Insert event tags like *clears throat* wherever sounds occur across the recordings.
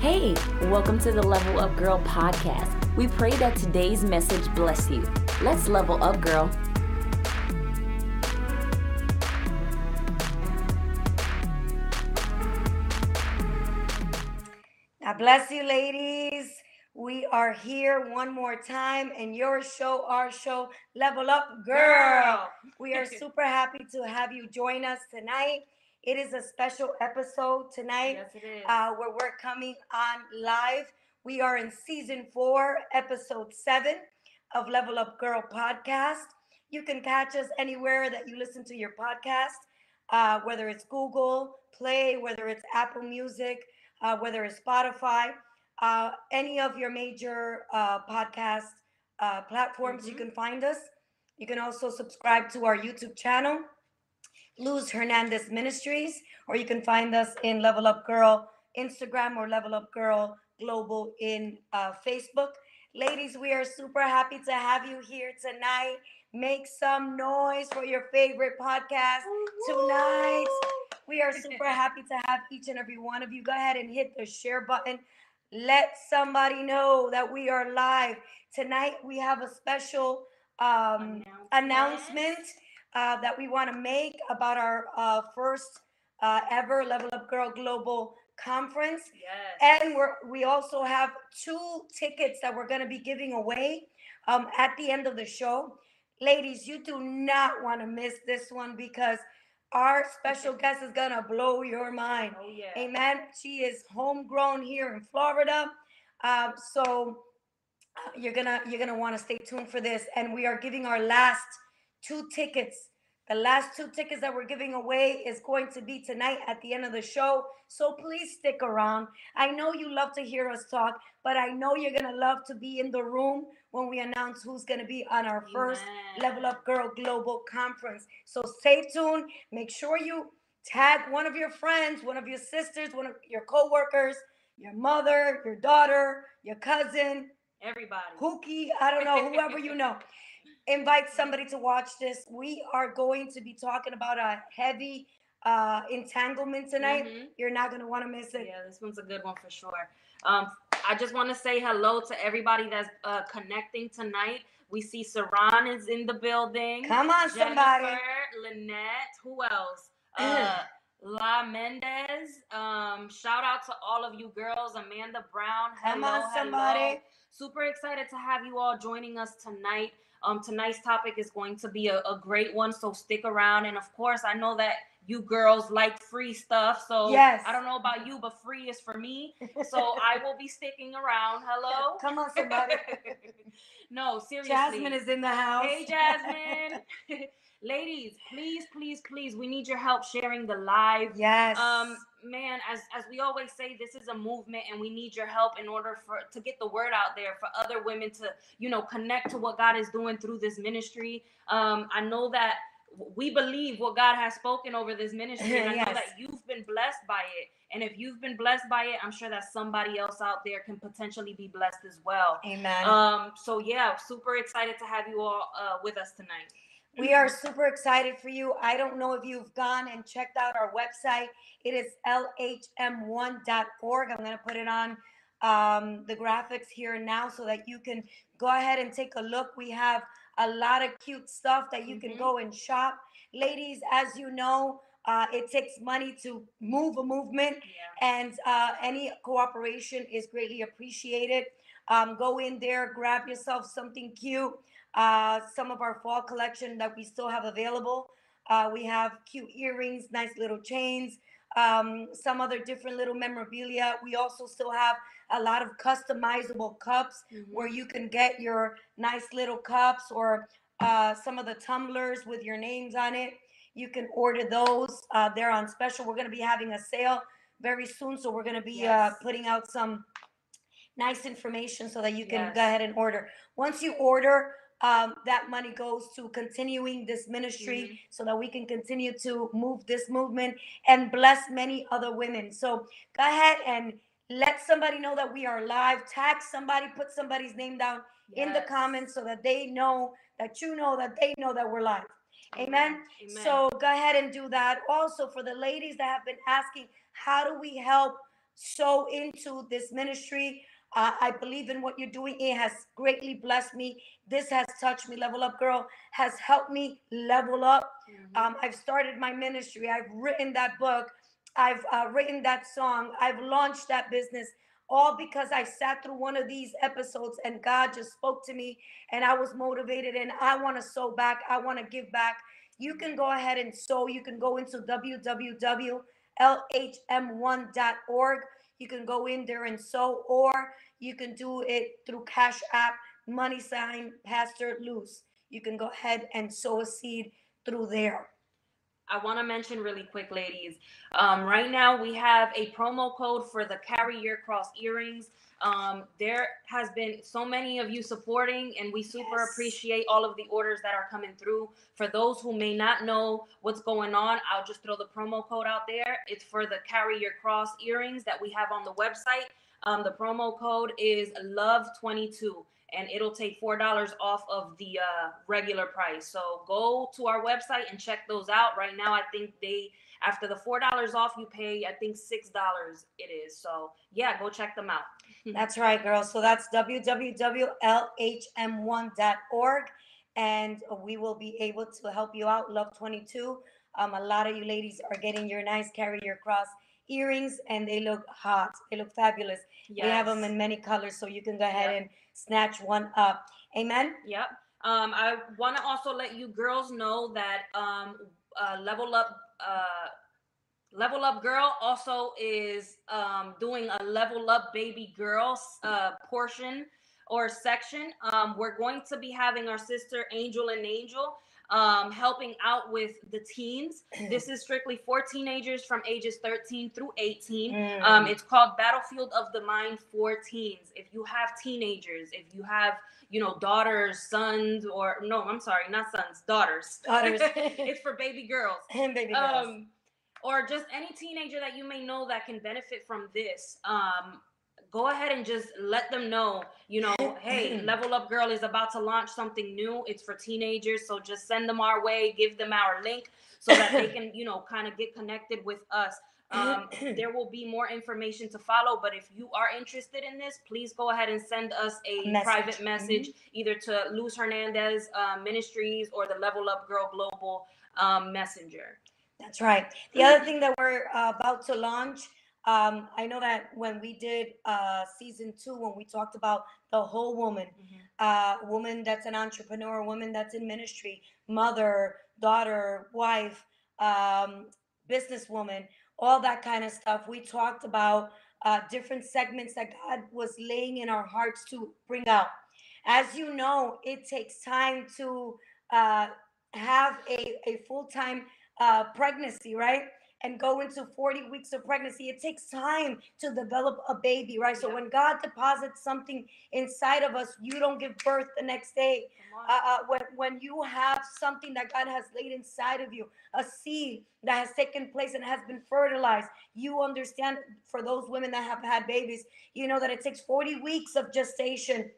Hey, welcome to the Level Up Girl podcast. We pray that today's message bless you. Let's level up, girl. God bless you, ladies. We are here one more time in your show, our show, Level Up Girl. We are *laughs* super happy to have you join us tonight. It is a special episode tonight Yes, it is. uh, where we're coming on live. We are in season four, episode seven of Level Up Girl podcast. You can catch us anywhere that you listen to your podcast, uh, whether it's Google Play, whether it's Apple Music, uh, whether it's Spotify, uh, any of your major uh, podcast uh, platforms, you Mhm. can find us. You can also subscribe to our YouTube channel, Luz Hernandez Ministries, or you can find us in Level Up Girl Instagram or Level Up Girl Global in uh, Facebook. Ladies, we are super happy to have you here tonight. Make some noise for your favorite podcast tonight. We are super *laughs* happy to have each and every one of you. Go ahead and hit the share button. Let somebody know that we are live. Tonight, we have a special um, announcement uh, that we want to make about our uh, first uh, ever Level Up Girl Global Conference. Yes. And we're, we also have two tickets that we're going to be giving away um, at the end of the show. Ladies, you do not want to miss this one because our special *laughs* guest is going to blow your mind. oh yeah. Amen. She is homegrown here in Florida. Um, so uh, you're gonna you're gonna want to stay tuned for this. And we are giving our last two tickets. The last two tickets that we're giving away is going to be tonight at the end of the show. So please stick around. I know you love to hear us talk, but I know you're gonna love to be in the room when we announce who's gonna be on our first. Level Up Girl Global Conference. So stay tuned. Make sure you tag one of your friends, one of your sisters, one of your coworkers, your mother, your daughter, your cousin, Everybody. Hookie, I don't know, whoever you know. *laughs* Invite somebody to watch this. We are going to be talking about a heavy uh entanglement tonight. Mhm. You're not gonna want to miss it. Yeah, this one's a good one for sure. Um, I just want to say hello to everybody that's uh, connecting tonight. We see Saran is in the building. Come on, somebody. Jennifer, Lynette, who else? *clears throat* Uh, La Mendez. Um, shout out to all of you girls. Amanda Brown. Come hello, on, somebody. hello. Super excited to have you all joining us tonight. Um, tonight's topic is going to be a, a great one, so stick around. And of course, I know that you girls like free stuff, so Yes. I don't know about you, but free is for me. So *laughs* I will be sticking around. Hello. Come on, somebody. *laughs* no, seriously. Jasmine is in the house. Hey, Jasmine. *laughs* Ladies, please, please, please, we need your help sharing the live. Yes. Um, man, as as we always say, this is a movement, and we need your help in order for to get the word out there for other women to, you know, connect to what God is doing through this ministry. Um, I know that we believe what God has spoken over this ministry, and I *laughs* know Yes. that you've been blessed by it. And if you've been blessed by it, I'm sure that somebody else out there can potentially be blessed as well. Amen. Um, so yeah, super excited to have you all uh, with us tonight. We are super excited for you. I don't know if you've gone and checked out our website. It is lhm1.org. I'm going to put it on um, the graphics here now so that you can go ahead and take a look. We have a lot of cute stuff that you can Mhm. go and shop. Ladies, as you know, uh, it takes money to move a movement Yeah. and uh, any cooperation is greatly appreciated. Um, go in there, grab yourself something cute. Uh, some of our fall collection that we still have available. Uh, we have cute earrings, nice little chains, um, some other different little memorabilia. We also still have a lot of customizable cups where you can get your nice little cups or uh, some of the tumblers with your names on it. You can order those. Uh, they're on special. We're going to be having a sale very soon, so we're going to be uh, putting out some nice information so that you can Yes. go ahead and order. Once you order, um, that money goes to continuing this ministry Mm-hmm. so that we can continue to move this movement and bless many other women. So go ahead and let somebody know that we are live. Tag somebody, put somebody's name down in the comments so that they know that you know that they know that we're live. Amen. Amen. So go ahead and do that. Also, for the ladies that have been asking, how do we help sow into this ministry. Uh, I believe in what you're doing. It has greatly blessed me. This has touched me. Level Up Girl has helped me level up. Um, I've started my ministry. I've written that book. I've uh, written that song. I've launched that business. All because I sat through one of these episodes and God just spoke to me and I was motivated and I want to sow back. I want to give back. You can go ahead and sow. You can go into www.lhm1.org. You can go in there and sow, or you can do it through Cash App, money sign, Pastor Luz. You can go ahead and sow a seed through there. I want to mention really quick, ladies. Um, right now, we have a promo code for the Carry Your Cross earrings. Um, there has been so many of you supporting, and we super Yes. appreciate all of the orders that are coming through. For those who may not know what's going on, I'll just throw the promo code out there. It's for the Carry Your Cross earrings that we have on the website. Um, the promo code is Love22, and it'll take four dollars off of the uh, regular price. So go to our website and check those out. Right now, I think they after the four dollars off, you pay I think six dollars. It is so yeah, go check them out. *laughs* That's right, girls. So that's www.lhm1.org. And we will be able to help you out. Love 22. Um, a lot of you ladies are getting your nice carry your cross earrings and they look hot. They look fabulous. We have them in many colors, so you can go ahead Yep. and snatch one up. Amen. Yep. Um, I want to also let you girls know that um, uh, Level Up, uh, Level Up Girl also is um, doing a Level Up Baby Girls uh, portion or section. Um, we're going to be having our sister Angel and Angel um, helping out with the teens. *clears throat* This is strictly for teenagers from ages 13 through 18. Um, Mm. it's called Battlefield of the Mind for Teens. If you have teenagers, if you have, you know, daughters, sons, or no, I'm sorry, not sons, daughters. Daughters. *laughs* it's for baby girls. and *laughs* baby girls. Um, or just any teenager that you may know that can benefit from this. Um, go ahead and just let them know, you know, hey, Level Up Girl is about to launch something new. It's for teenagers. So just send them our way, give them our link so that they *laughs* can, you know, kind of get connected with us. *clears throat* Um, there will be more information to follow, but if you are interested in this, please go ahead and send us a Message. private Mhm. message either to Luz Hernandez uh, Ministries or the Level Up Girl Global um, Messenger. That's right. The other thing that we're uh, about to launch, um, I know that when we did uh, season two, when we talked about the whole woman, uh, woman that's an entrepreneur, woman that's in ministry, mother, daughter, wife, um, businesswoman, all that kind of stuff. We talked about uh, different segments that God was laying in our hearts to bring out. As you know, it takes time to uh, have a, a full time uh, pregnancy, right? And go into 40 weeks of pregnancy. It takes time to develop a baby, right? So Yeah. when God deposits something inside of us, you don't give birth the next day uh, uh, when, when you have something that God has laid inside of you, a seed that has taken place and has been fertilized, you understand for those women that have had babies, you know that it takes 40 weeks of gestation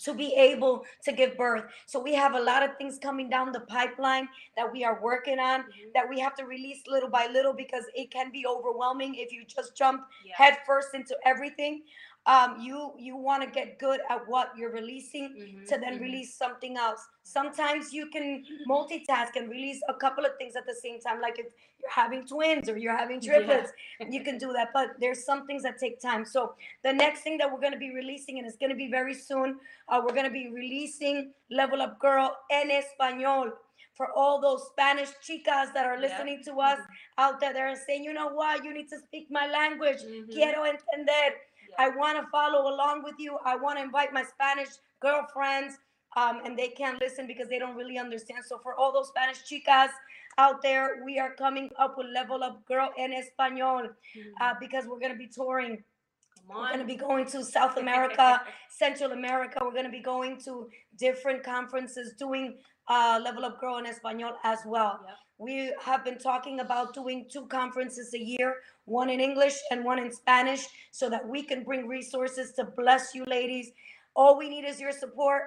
to be able to give birth. So we have a lot of things coming down the pipeline that we are working on Mhm. that we have to release little by little because it can be overwhelming if you just jump Yeah. head first into everything. Um, you you want to get good at what you're releasing Mhm, to then mhm. release something else. Sometimes you can multitask and release a couple of things at the same time, like if you're having twins or you're having Yeah. triplets, you *laughs* can do that. But there's some things that take time. So the next thing that we're going to be releasing, and it's going to be very soon, uh, we're going to be releasing Level Up Girl en Español. For all those Spanish chicas that are Yeah. listening to us out there, they're saying, you know what, you need to speak my language. Mhm. Quiero entender. I want to follow along with you. I want to invite my Spanish girlfriends, um, and they can't listen because they don't really understand. So for all those Spanish chicas out there, we are coming up with Level Up Girl en Español uh, because we're going to be touring. We're going to be going to South *laughs* America, Central America. We're going to be going to different conferences doing uh, Level Up Girl in Espanol as well. Yep. We have been talking about doing two conferences a year, one in English and one in Spanish, so that we can bring resources to bless you ladies. All we need is your support.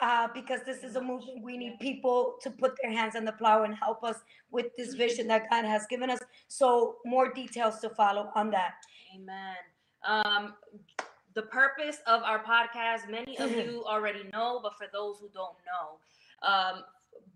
uh, because this is a movement. We need people to put their hands on the plow and help us with this vision that God has given us. So more details to follow on that. Amen. Um, the purpose of our podcast, many of *clears throat* you already know, but for those who don't know, um,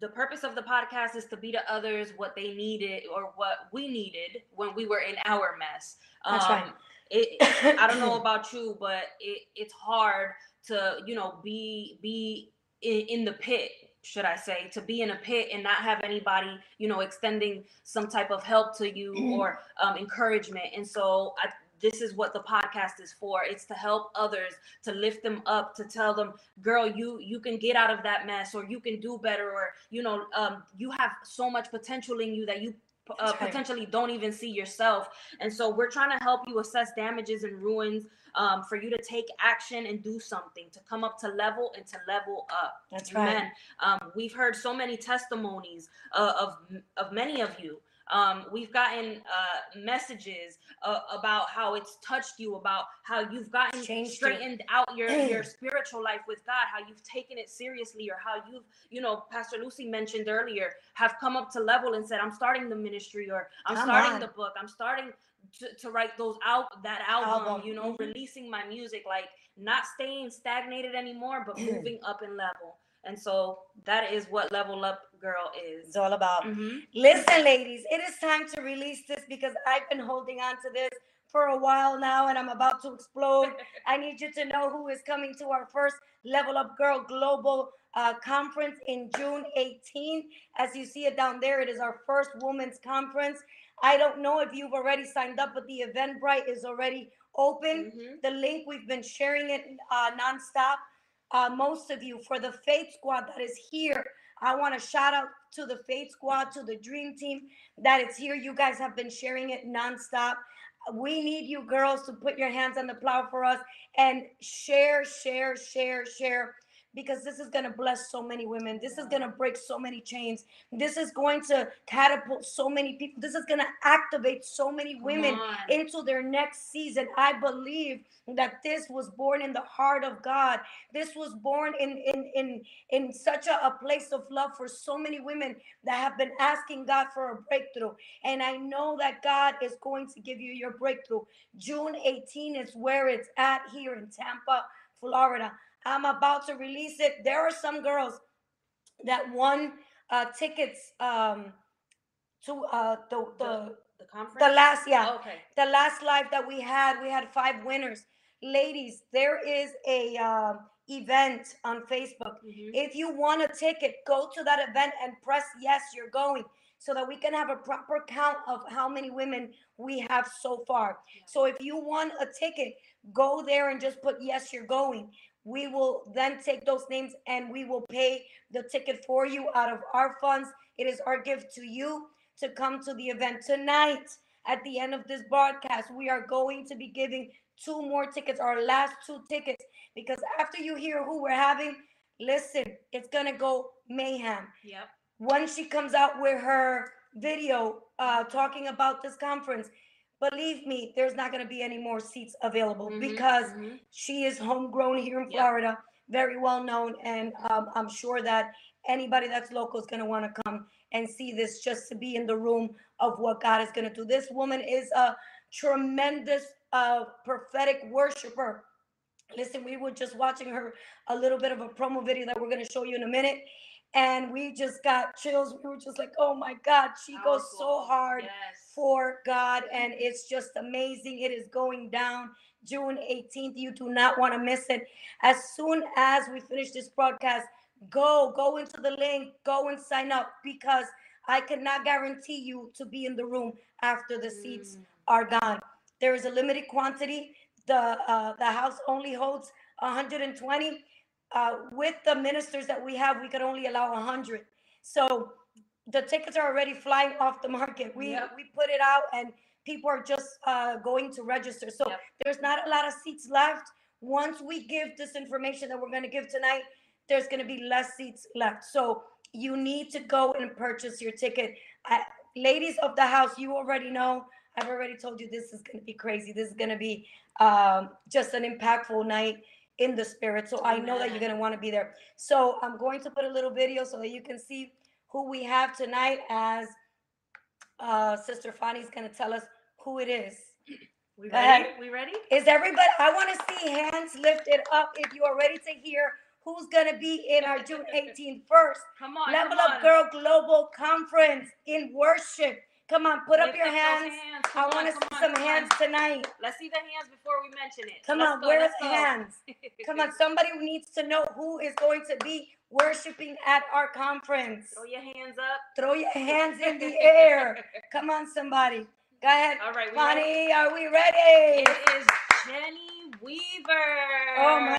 the purpose of the podcast is to be to others what they needed or what we needed when we were in our mess. That's um, right. It, I don't know about you, but it, it's hard to you know be be in, in the pit should I say, to be in a pit and not have anybody, you know, extending some type of help to you or um, encouragement. And so I, this is what the podcast is for. It's to help others, to lift them up, to tell them, girl, you you can get out of that mess, or you can do better, or you know, um, you have so much potential in you that you uh, potentially don't even see yourself. And so we're trying to help you assess damages and ruins um, for you to take action and do something, to come up to level and to level up. That's right. Amen. Um, we've heard so many testimonies uh, of of many of you. Um, we've gotten uh, messages uh, about how it's touched you, about how you've gotten Changed straightened out your *clears throat* your spiritual life with God, how you've taken it seriously, or how you've, you know, Pastor Lucy mentioned earlier, have come up to level and said, "I'm starting the ministry," or "I'm Come starting on. the book," "I'm starting." To, to write those out that album, Album, you know, mhm. releasing my music, like not staying stagnated anymore, but *clears throat* moving up in level. And so that is what Level Up Girl is. It's all about. Mhm. Listen, ladies, it is time to release this because I've been holding on to this for a while now and I'm about to explode. *laughs* I need you to know who is coming to our first Level Up Girl Global uh, Conference in June 18. As you see it down there, it is our first women's conference. I don't know if you've already signed up, but the Eventbrite is already open. Mhm. The link, we've been sharing it uh, nonstop. Uh, most of you, for the Faith Squad that is here, I want to shout out to the Faith Squad, to the Dream Team that is here. You guys have been sharing it nonstop. We need you girls to put your hands on the plow for us and share, share, share, share. Because this is going to bless so many women. This is going to break so many chains. This is going to catapult so many people. This is going to activate so many women into their next season. I believe that this was born in the heart of God. This was born in in in in such a, a place of love for so many women that have been asking God for a breakthrough. And I know that God is going to give you your breakthrough. June 18 is where it's at here in Tampa, Florida. I'm about to release it. There are some girls that won uh, tickets um, to uh, the, the The conference. the last yeah Okay. the last live that we had we had five winners ladies there is a um, event on facebook Mhm. if you want a ticket go to that event and press yes you're going so that we can have a proper count of how many women we have so far so if you want a ticket go there and just put yes you're going we will then take those names and we will pay the ticket for you out of our funds it is our gift to you to come to the event tonight at the end of this broadcast, we are going to be giving two more tickets, our last two tickets, because after you hear who we're having, listen, it's gonna go mayhem. Yep. When she comes out with her video uh, talking about this conference, believe me, there's not gonna be any more seats available Mhm, because mhm. she is homegrown here in Yep. Florida, very well known, and um, I'm sure that anybody that's local is going to want to come and see this just to be in the room of what God is going to do. This woman is a tremendous uh, prophetic worshiper. Listen, we were just watching her a little bit of a promo video that we're going to show you in a minute. And we just got chills. We were just like, oh my God, she goes so hard Yes. for God, and it's just amazing. It is going down June 18th. You do not want to miss it. As soon as we finish this broadcast, go, go into the link, go and sign up because I cannot guarantee you to be in the room after the seats Mm. are gone. There is a limited quantity. The uh, the house only holds 120. Uh, with the ministers that we have, we could only allow 100. So the tickets are already flying off the market. We Yep. we put it out and people are just uh, going to register. So Yep. there's not a lot of seats left. Once we give this information that we're going to give tonight, there's going to be less seats left. So you need to go and purchase your ticket. I, ladies of the house, you already know. I've already told you this is going to be crazy. This is going to be um, just an impactful night. In the spirit. So I know that you're gonna want to be there. So I'm going to put a little video so that you can see who we have tonight as uh, Sister Fanny's gonna tell us who it is. We ready? We ready? Is everybody? I want to see hands lifted up if you are ready to hear who's gonna be in our June 18th first Come on. Level come Up. Girl Global Conference in worship. Come on, put up Lift your those hands. Come I want to see on, some come on. hands tonight. Let's see the hands before we mention it. Come Let's on, go, where's the hands? Come on, somebody needs to know who is going to be worshiping at our conference. Throw your hands up. Throw your *laughs* hands in the air. Come on, somebody. Go ahead. All right, we ready? Bonnie, are we ready? It is Jenny Weaver. Oh my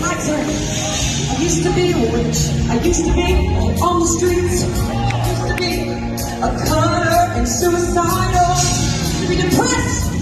My turn. I used to be a witch. I used to be on the streets. I used to be a cutter and suicidal. Used to be depressed.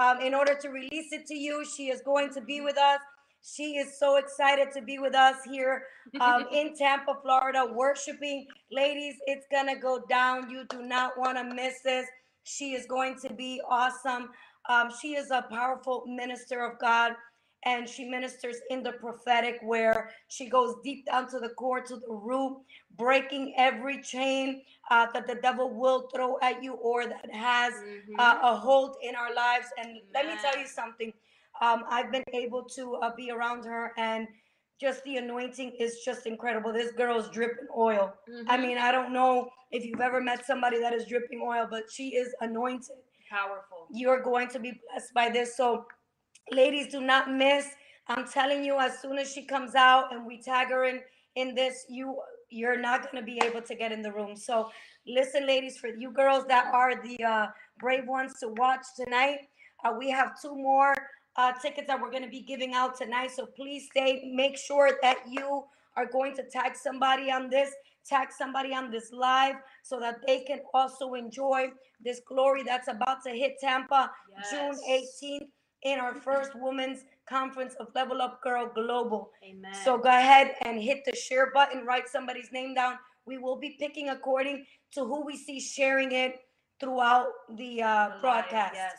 Um, in order to release it to you. She is going to be with us. She is so excited to be with us here um, *laughs* in Tampa, Florida, worshiping. Ladies, it's going to go down. You do not want to miss this. She is going to be awesome. Um, she is a powerful minister of God and she ministers in the prophetic where she goes deep down to the core to the root breaking every chain uh, that the devil will throw at you or that has Mhm. uh, a hold in our lives and let me tell you something um, i've been able to uh, be around her and just the anointing is just incredible this girl is dripping oil i Mhm. mean i don't know if you've ever met somebody that is dripping oil but she is anointed powerful. you're going to be blessed by this. So, ladies, do not miss. I'm telling you, as soon as she comes out and we tag her in in this, you you're not going to be able to get in the room. So, listen, ladies, for you girls that are the uh, brave ones to watch tonight, uh, we have two more uh, tickets that we're going to be giving out tonight. So please stay. Make sure that you are going to tag somebody on this, tag somebody on this live, so that they can also enjoy this glory that's about to hit Tampa June 18th in our first women's conference of Level Up Girl Global. Amen. So go ahead and hit the share button, write somebody's name down. We will be picking according to who we see sharing it throughout the uh, live, broadcast. Yes.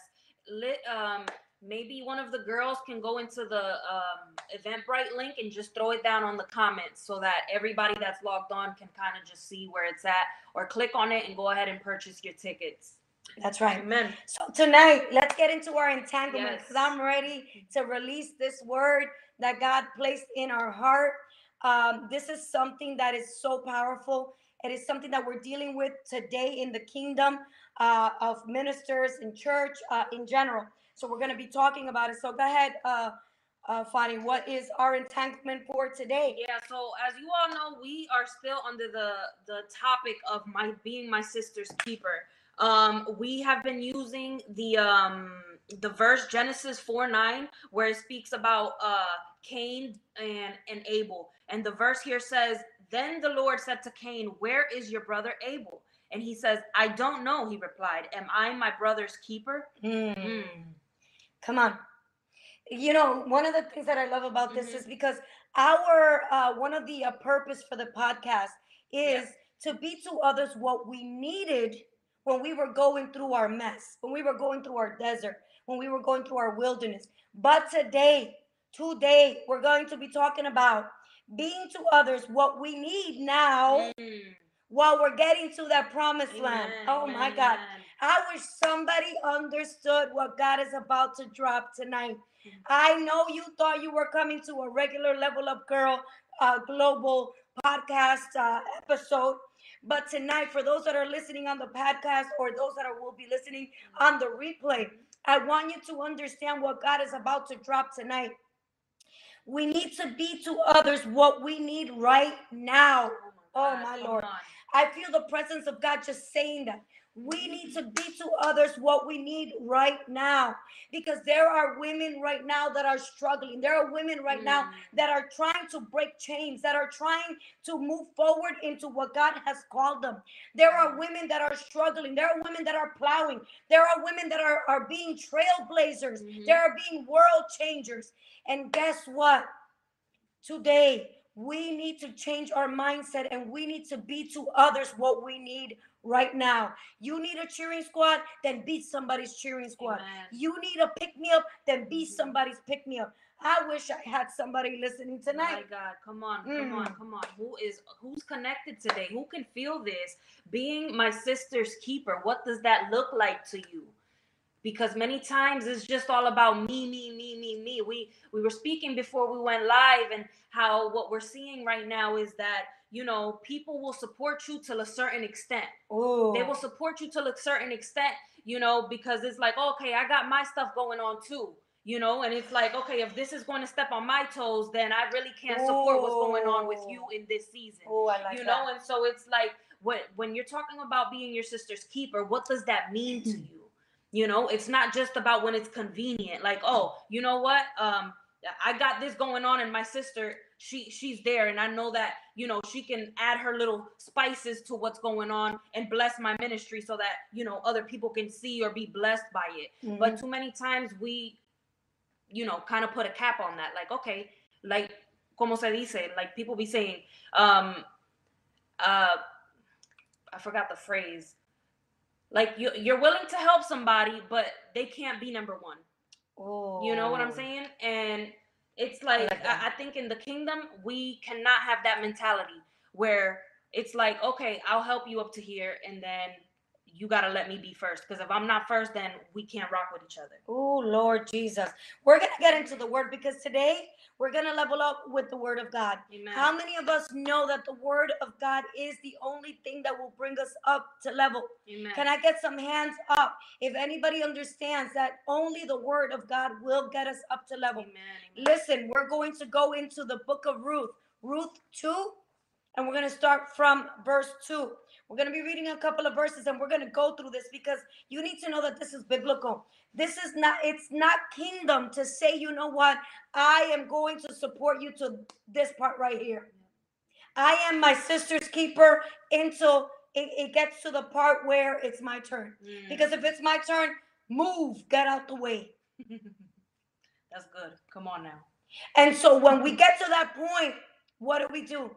Lit, um, maybe one of the girls can go into the um, Eventbrite link and just throw it down on the comments so that everybody that's logged on can kind of just see where it's at or click on it and go ahead and purchase your tickets. That's right. Amen. So tonight, let's get into our entanglement because Yes. I'm ready to release this word that God placed in our heart. Um, this is something that is so powerful. It is something that we're dealing with today in the kingdom uh, of ministers in church uh, in general. So we're going to be talking about it. So go ahead, uh, uh, Fanny, what is our entanglement for today? Yeah, so as you all know, we are still under the the topic of my being my sister's keeper. Um, we have been using the um the verse Genesis 4 9, where it speaks about uh Cain and, and Abel. And the verse here says, Then the Lord said to Cain, Where is your brother Abel? And he says, I don't know, he replied. Am I my brother's keeper? Mm. Mm. Come on. You know, one of the things that I love about this Mhm. is because our uh, one of the uh, purpose for the podcast is to be to others what we needed when we were going through our mess, when we were going through our desert, when we were going through our wilderness. But today, today, we're going to be talking about being to others what we need now Mm. while we're getting to that promised land. Amen, Oh my God. I wish somebody understood what God is about to drop tonight. Mhm. I know you thought you were coming to a regular level up girl uh, global podcast uh, episode, but tonight, for those that are listening on the podcast or those that are, will be listening on the replay, I want you to understand what God is about to drop tonight. We need to be to others what we need right now. Oh, oh God, my Lord. I feel the presence of God just saying that. We need to be to others what we need right now because there are women right now that are struggling. There are women right now Mm. that are trying to break chains, that are trying to move forward into what God has called them. There are women that are struggling. There are women that are plowing. There are women that are, are being trailblazers. Mhm. There are being world changers. And guess what? Today, we need to change our mindset and we need to be to others what we need right now. You need a cheering squad, then be somebody's cheering squad. Amen. You need a pick me up, then be Mhm. somebody's pick me up. I wish I had somebody listening tonight. Oh My. God, come on, come on, Mm. come on. Who is who's connected today? Who can feel this? Being my sister's keeper, what does that look like to you? Because many times it's just all about me, me, me, me, me. We we were speaking before we went live and how what we're seeing right now is that you know people will support you to a certain extent. Oh, They will support you to a certain extent, you know, because it's like, okay, I got my stuff going on too, you know, and it's like, okay, if this is going to step on my toes, then I really can't support what's going on with you in this season, oh, I like you that. know, and so it's like, what when you're talking about being your sister's keeper, what does that mean to *clears throat* you? You know, it's not just about when it's convenient, like, oh, you know what, um, I got this going on, and my sister, she she's there, and I know that you know she can add her little spices to what's going on and bless my ministry, so that you know other people can see or be blessed by it. Mhm. But too many times we, you know, kind of put a cap on that, like, okay, like como se dice, like people be saying, um, uh, I forgot the phrase. Like you, you're willing to help somebody, but they can't be number one. oh, You know what I'm saying? And it's like, like. I, I think in the kingdom, we cannot have that mentality where it's like, okay, I'll help you up to here, and then you got to let me be first. Because if I'm not first, then we can't rock with each other. Oh, Lord Jesus. We're going to get into the word because today we're going to level up with the word of God. Amen. How many of us know that the word of God is the only thing that will bring us up to level? Amen. Can I get some hands up if anybody understands that only the word of God will get us up to level? Amen. Listen, we're going to go into the book of Ruth, Ruth 2, and we're going to start from verse 2. We're going to be reading a couple of verses and we're going to go through this because you need to know that this is biblical. This is not, it's not kingdom to say, you know what, I am going to support you to this part right here. I am my sister's keeper until it, it gets to the part where it's my turn. Mm. Because if it's my turn, move, get out the way. *laughs* That's good. Come on now. And so when we get to that point, what do we do?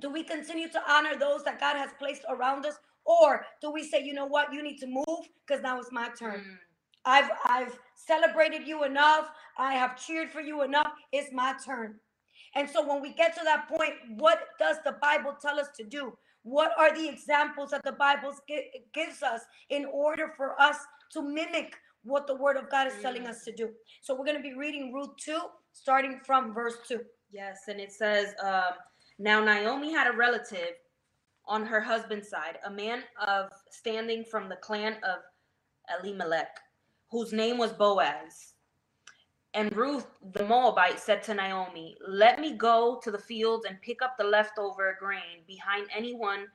Do we continue to honor those that God has placed around us? Or do we say, you know what, you need to move because now it's my turn. Mm. I've I've celebrated you enough. I have cheered for you enough. It's my turn. And so when we get to that point, what does the Bible tell us to do? What are the examples that the Bible gives us in order for us to mimic what the Word of God is telling Mm. us to do? So we're going to be reading Ruth 2, starting from verse 2. Yes, and it says, um, now Naomi had a relative on her husband's side, a man of standing from the clan of Elimelech, whose name was Boaz. And Ruth the Moabite said to Naomi, Let me go to the fields and pick up the leftover grain behind anyone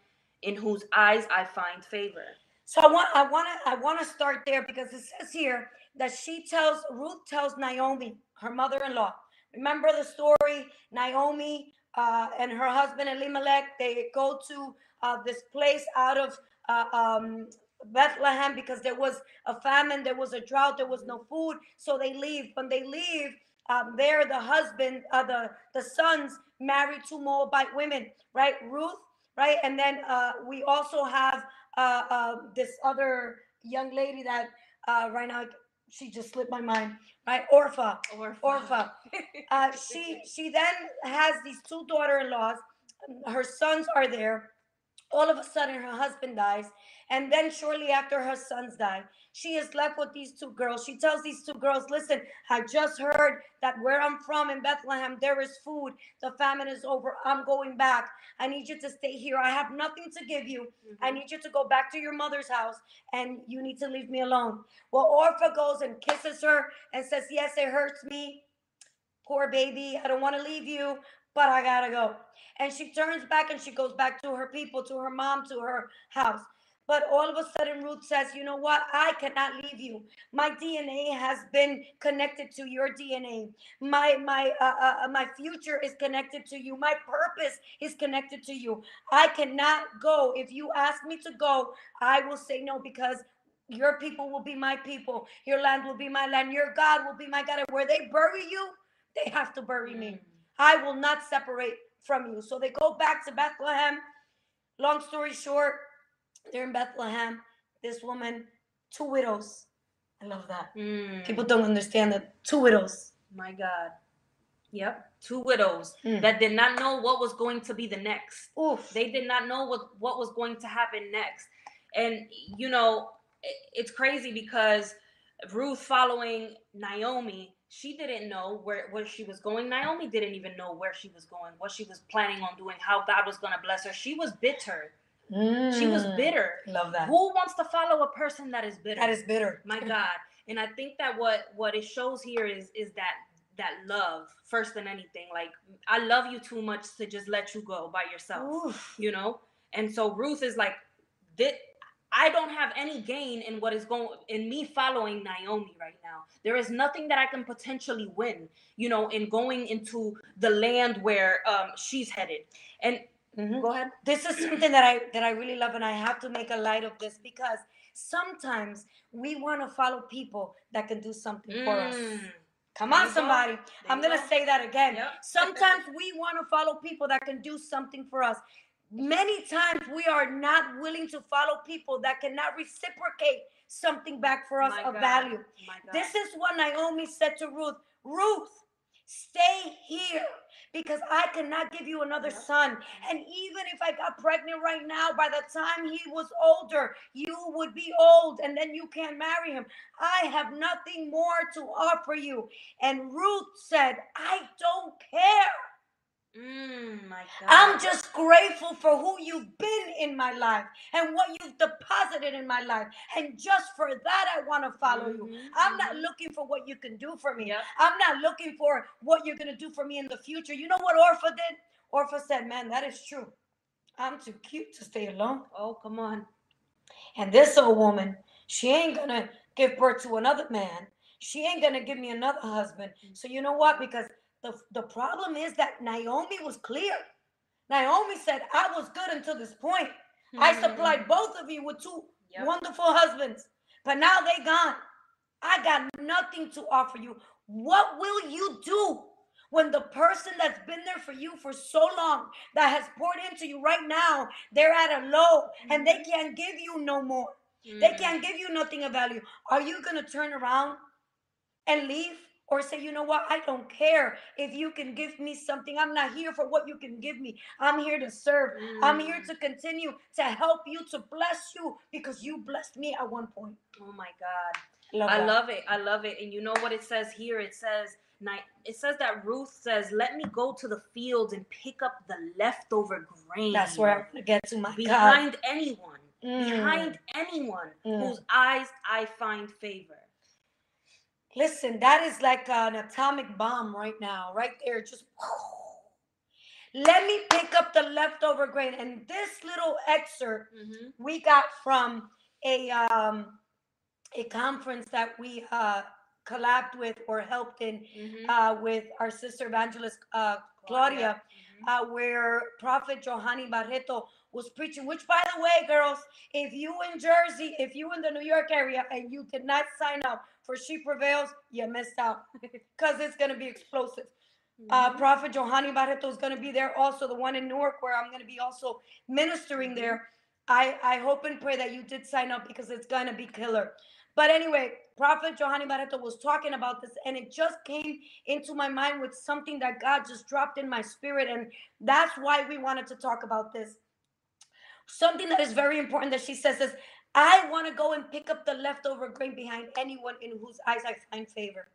in whose eyes I find favor. So I want I want to I want to start there because it says here that she tells Ruth tells Naomi, her mother-in-law. Remember the story? Naomi uh, and her husband Elimelech. They go to uh, this place out of uh, um, Bethlehem because there was a famine, there was a drought, there was no food. So they leave. When they leave, um, there the husband, uh, the the sons married two Moabite women, right? Ruth, right? And then uh, we also have uh, uh, this other young lady that right now she just slipped my mind, right? Orpha. Or Orpha. *laughs* Uh, she she then has these two daughter-in-laws. Her sons are there. All of a sudden, her husband dies, and then shortly after her sons die, she is left with these two girls. She tells these two girls, "Listen, I just heard that where I'm from in Bethlehem, there is food. The famine is over. I'm going back. I need you to stay here. I have nothing to give you. I mm-hmm. need you to go back to your mother's house, and you need to leave me alone." Well, Orpha goes and kisses her and says, "Yes, it hurts me." poor baby, I don't want to leave you, but I gotta go. And she turns back and she goes back to her people, to her mom, to her house. But all of a sudden, Ruth says, You know what? I cannot leave you. My DNA has been connected to your DNA. My my uh, uh, my future is connected to you. My purpose is connected to you. I cannot go. If you ask me to go, I will say no because your people will be my people. Your land will be my land. Your God will be my God. And where they bury you, they have to bury me. I will not separate from you. So they go back to Bethlehem. Long story short, they're in Bethlehem. This woman, two widows. I love that. Mm, People don't understand that. Two widows. my God. Yep. Two widows Mm. that did not know what was going to be the next. Oof. They did not know what, what was going to happen next. And, you know, it, it's crazy because Ruth following Naomi, she didn't know where, where she was going. Naomi didn't even know where she was going, what she was planning on doing, how God was going to bless her. She was bitter. She was Mm. bitter. Love that. Who wants to follow a person that is bitter? That is bitter. my *laughs* god and i think that what what it shows here is is that that love first than anything like i love you too much to just let you go by yourself Oof. you know and so ruth is like this i don't have any gain in what is going in me following naomi right now there is nothing that i can potentially win you know in going into the land where um she's headed and Mhm. go ahead this is something that I that I really love, and I have to make a light of this because sometimes we want to follow people that can do something for us. Mm, Come on, go. somebody. I'm gonna go. say that again. Yep. *laughs* Sometimes we want to follow people that can do something for us. Many times we are not willing to follow people that cannot reciprocate something back for us My of God. value. This is what Naomi said to Ruth Ruth, stay here because I cannot give you another son. And even if I got pregnant right now, by the time he was older, you would be old and then you can't marry him. I have nothing more to offer you. And Ruth said, I don't care. Mm, my God. I'm just grateful for who you've been in my life and what you've deposited in my life. And just for that, I want to follow you. Mhm, I'm not mhm. looking for what you can do for me. Yep. I'm not looking for what you're going to do for me in the future. You know what Orpha did? Orpha said, Man, that is true. I'm too cute to stay alone. Oh, come on. And this old woman, she ain't going to give birth to another man. She ain't going to give me another husband. So, you know what? Because the, the problem is that Naomi was clear. Naomi said, I was good until this point. I supplied both of you with two Mm-hmm. Yep. wonderful husbands, but now they gone. I got nothing to offer you. What will you do when the person that's been there for you for so long, that has poured into you right now, they're at a low and they can't give you no more? They Mm. can't give you nothing of value. Are you going to turn around and leave? Or say, you know what? I don't care if you can give me something. I'm not here for what you can give me. I'm here to serve. I'm here Mm. to continue to help you, to bless you, because you blessed me at one point. Oh my God. Love I that. love it. I love it. And you know what it says here? It says it says that Ruth says, Let me go to the fields and pick up the leftover grain. That's where I'm gonna get to my God. behind anyone. Mm, Behind anyone Mm. whose eyes I find favor. Listen, that is like an atomic bomb right now, right there. Just *sniffs* let me pick up the leftover grain. And this little excerpt Mhm. we got from a um a conference that we uh collabed with or helped in Mhm. uh with our sister evangelist uh Claudia, Mhm. uh, where Prophet Johanny Barreto was preaching. Which, by the way, girls, if you in Jersey, if you in the New York area, and you did not sign up for She Prevails, you missed out *laughs* because it's gonna be explosive. Uh, Mhm. Prophet Johanny Barreto is gonna be there. Also, the one in Newark, where I'm gonna be also ministering there. I I hope and pray that you did sign up because it's gonna be killer. But anyway, Prophet Johanny Barreto was talking about this, and it just came into my mind with something that God just dropped in my spirit, and that's why we wanted to talk about this. Something that is very important that she says is, I want to go and pick up the leftover grain behind anyone in whose eyes I find favor.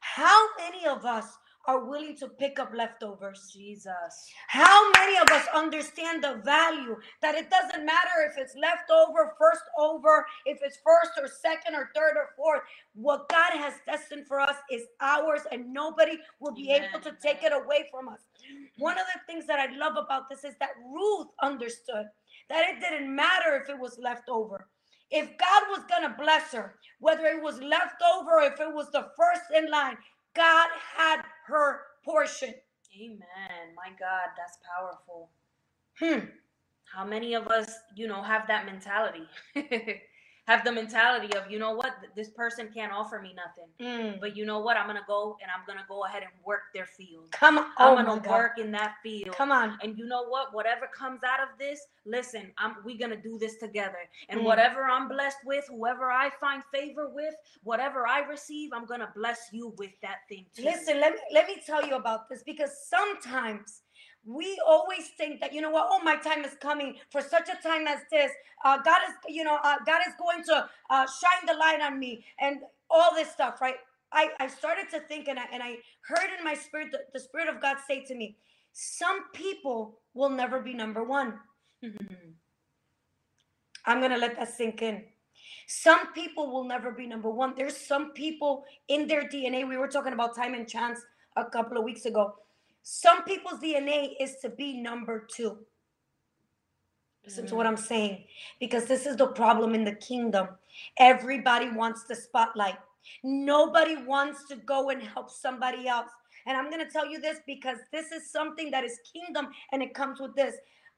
How many of us are willing to pick up leftovers? Jesus. How many of us understand the value that it doesn't matter if it's leftover, first over, if it's first or second or third or fourth? What God has destined for us is ours, and nobody will be Amen, able to take it away from us. One of the things that I love about this is that Ruth understood that it didn't matter if it was left over. If God was going to bless her, whether it was left over or if it was the first in line, God had her portion. Amen. My God, that's powerful. Hmm. How many of us, you know, have that mentality? *laughs* have the mentality of, you know what, this person can't offer me nothing. Mm. But you know what? I'm gonna go and I'm gonna go ahead and work their field. Come on. I'm Oh gonna work in that field. Come on. And you know what? Whatever comes out of this, listen, I'm we gonna do this together. And Mm. whatever I'm blessed with, whoever I find favor with, whatever I receive, I'm gonna bless you with that thing too. Listen, let me let me tell you about this because sometimes we always think that you know what oh my time is coming for such a time as this uh, god is you know uh, god is going to uh, shine the light on me and all this stuff right i i started to think and i, and I heard in my spirit the, the spirit of god say to me some people will never be number one *laughs* I'm to let that sink in. Some people will never be number one. There's some people in their DNA. We were talking about time and chance a couple of weeks ago. Some people's DNA is to be number two. Listen to what I'm saying. Because this is the problem in the kingdom. Everybody wants the spotlight, nobody wants to go and help somebody else. And I'm going to tell you this because this is something that is kingdom and it comes with this.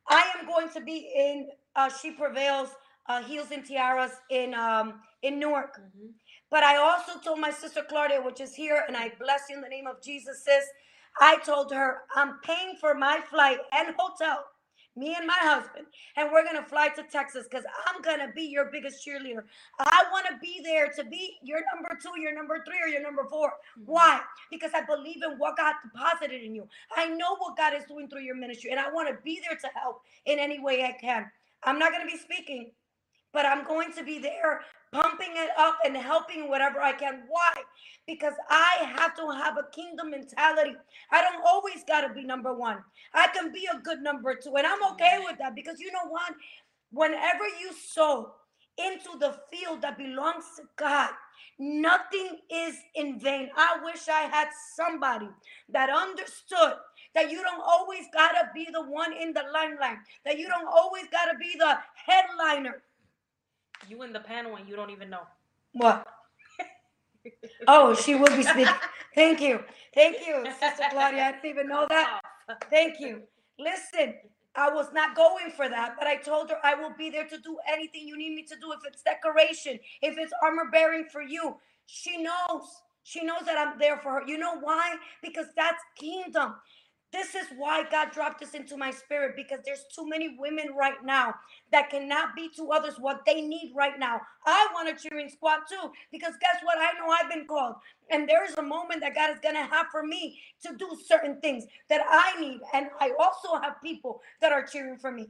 I am going to be in uh, She Prevails, uh, Heels and Tiaras in um, in Newark. Mhm. But I also told my sister Claudia, which is here, and I bless you in the name of Jesus, sis. I told her I'm paying for my flight and hotel, me and my husband, and we're gonna fly to Texas because I'm gonna be your biggest cheerleader. I want to be there to be your number two, your number three, or your number four. Mm-hmm. Why? Because I believe in what God deposited in you. I know what God is doing through your ministry, and I want to be there to help in any way I can. I'm not going to be speaking, but I'm going to be there pumping it up and helping whatever I can. Why? Because I have to have a kingdom mentality. I don't always got to be number one. I can be a good number two, and I'm okay with that because you know what? Whenever you sow into the field that belongs to God, nothing is in vain. I wish I had somebody that understood that you don't always got to be the one in the limelight, that you don't always got to be the headliner. You in the panel and you don't even know. What? *laughs* Oh, she will be speaking. *laughs* Thank you. Thank you, Sister Claudia. I didn't even know that. *laughs* Thank you. Listen, I was not going for that, but I told her I will be there to do anything you need me to do. If it's decoration, if it's armor bearing for you, she knows. She knows that I'm there for her. You know why? Because that's kingdom. This is why God dropped this into my spirit because there's too many women right now that cannot be to others what they need right now. I want a cheering squad too because guess what? I know I've been called. And there is a moment that God is going to have for me to do certain things that I need. And I also have people that are cheering for me.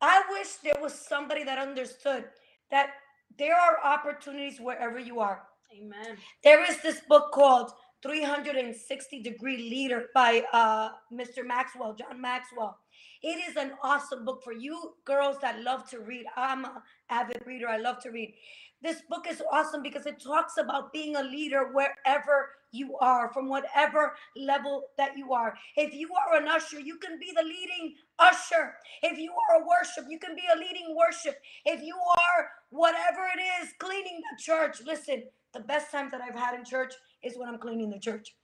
I wish there was somebody that understood that there are opportunities wherever you are. Amen. There is this book called 360 Degree Leader by uh, Mr. Maxwell, John Maxwell. It is an awesome book for you girls that love to read. I'm an avid reader, I love to read. This book is awesome because it talks about being a leader wherever you are, from whatever level that you are. If you are an usher, you can be the leading usher. If you are a worship, you can be a leading worship. If you are whatever it is, cleaning the church, listen, the best times that I've had in church is when I'm cleaning the church.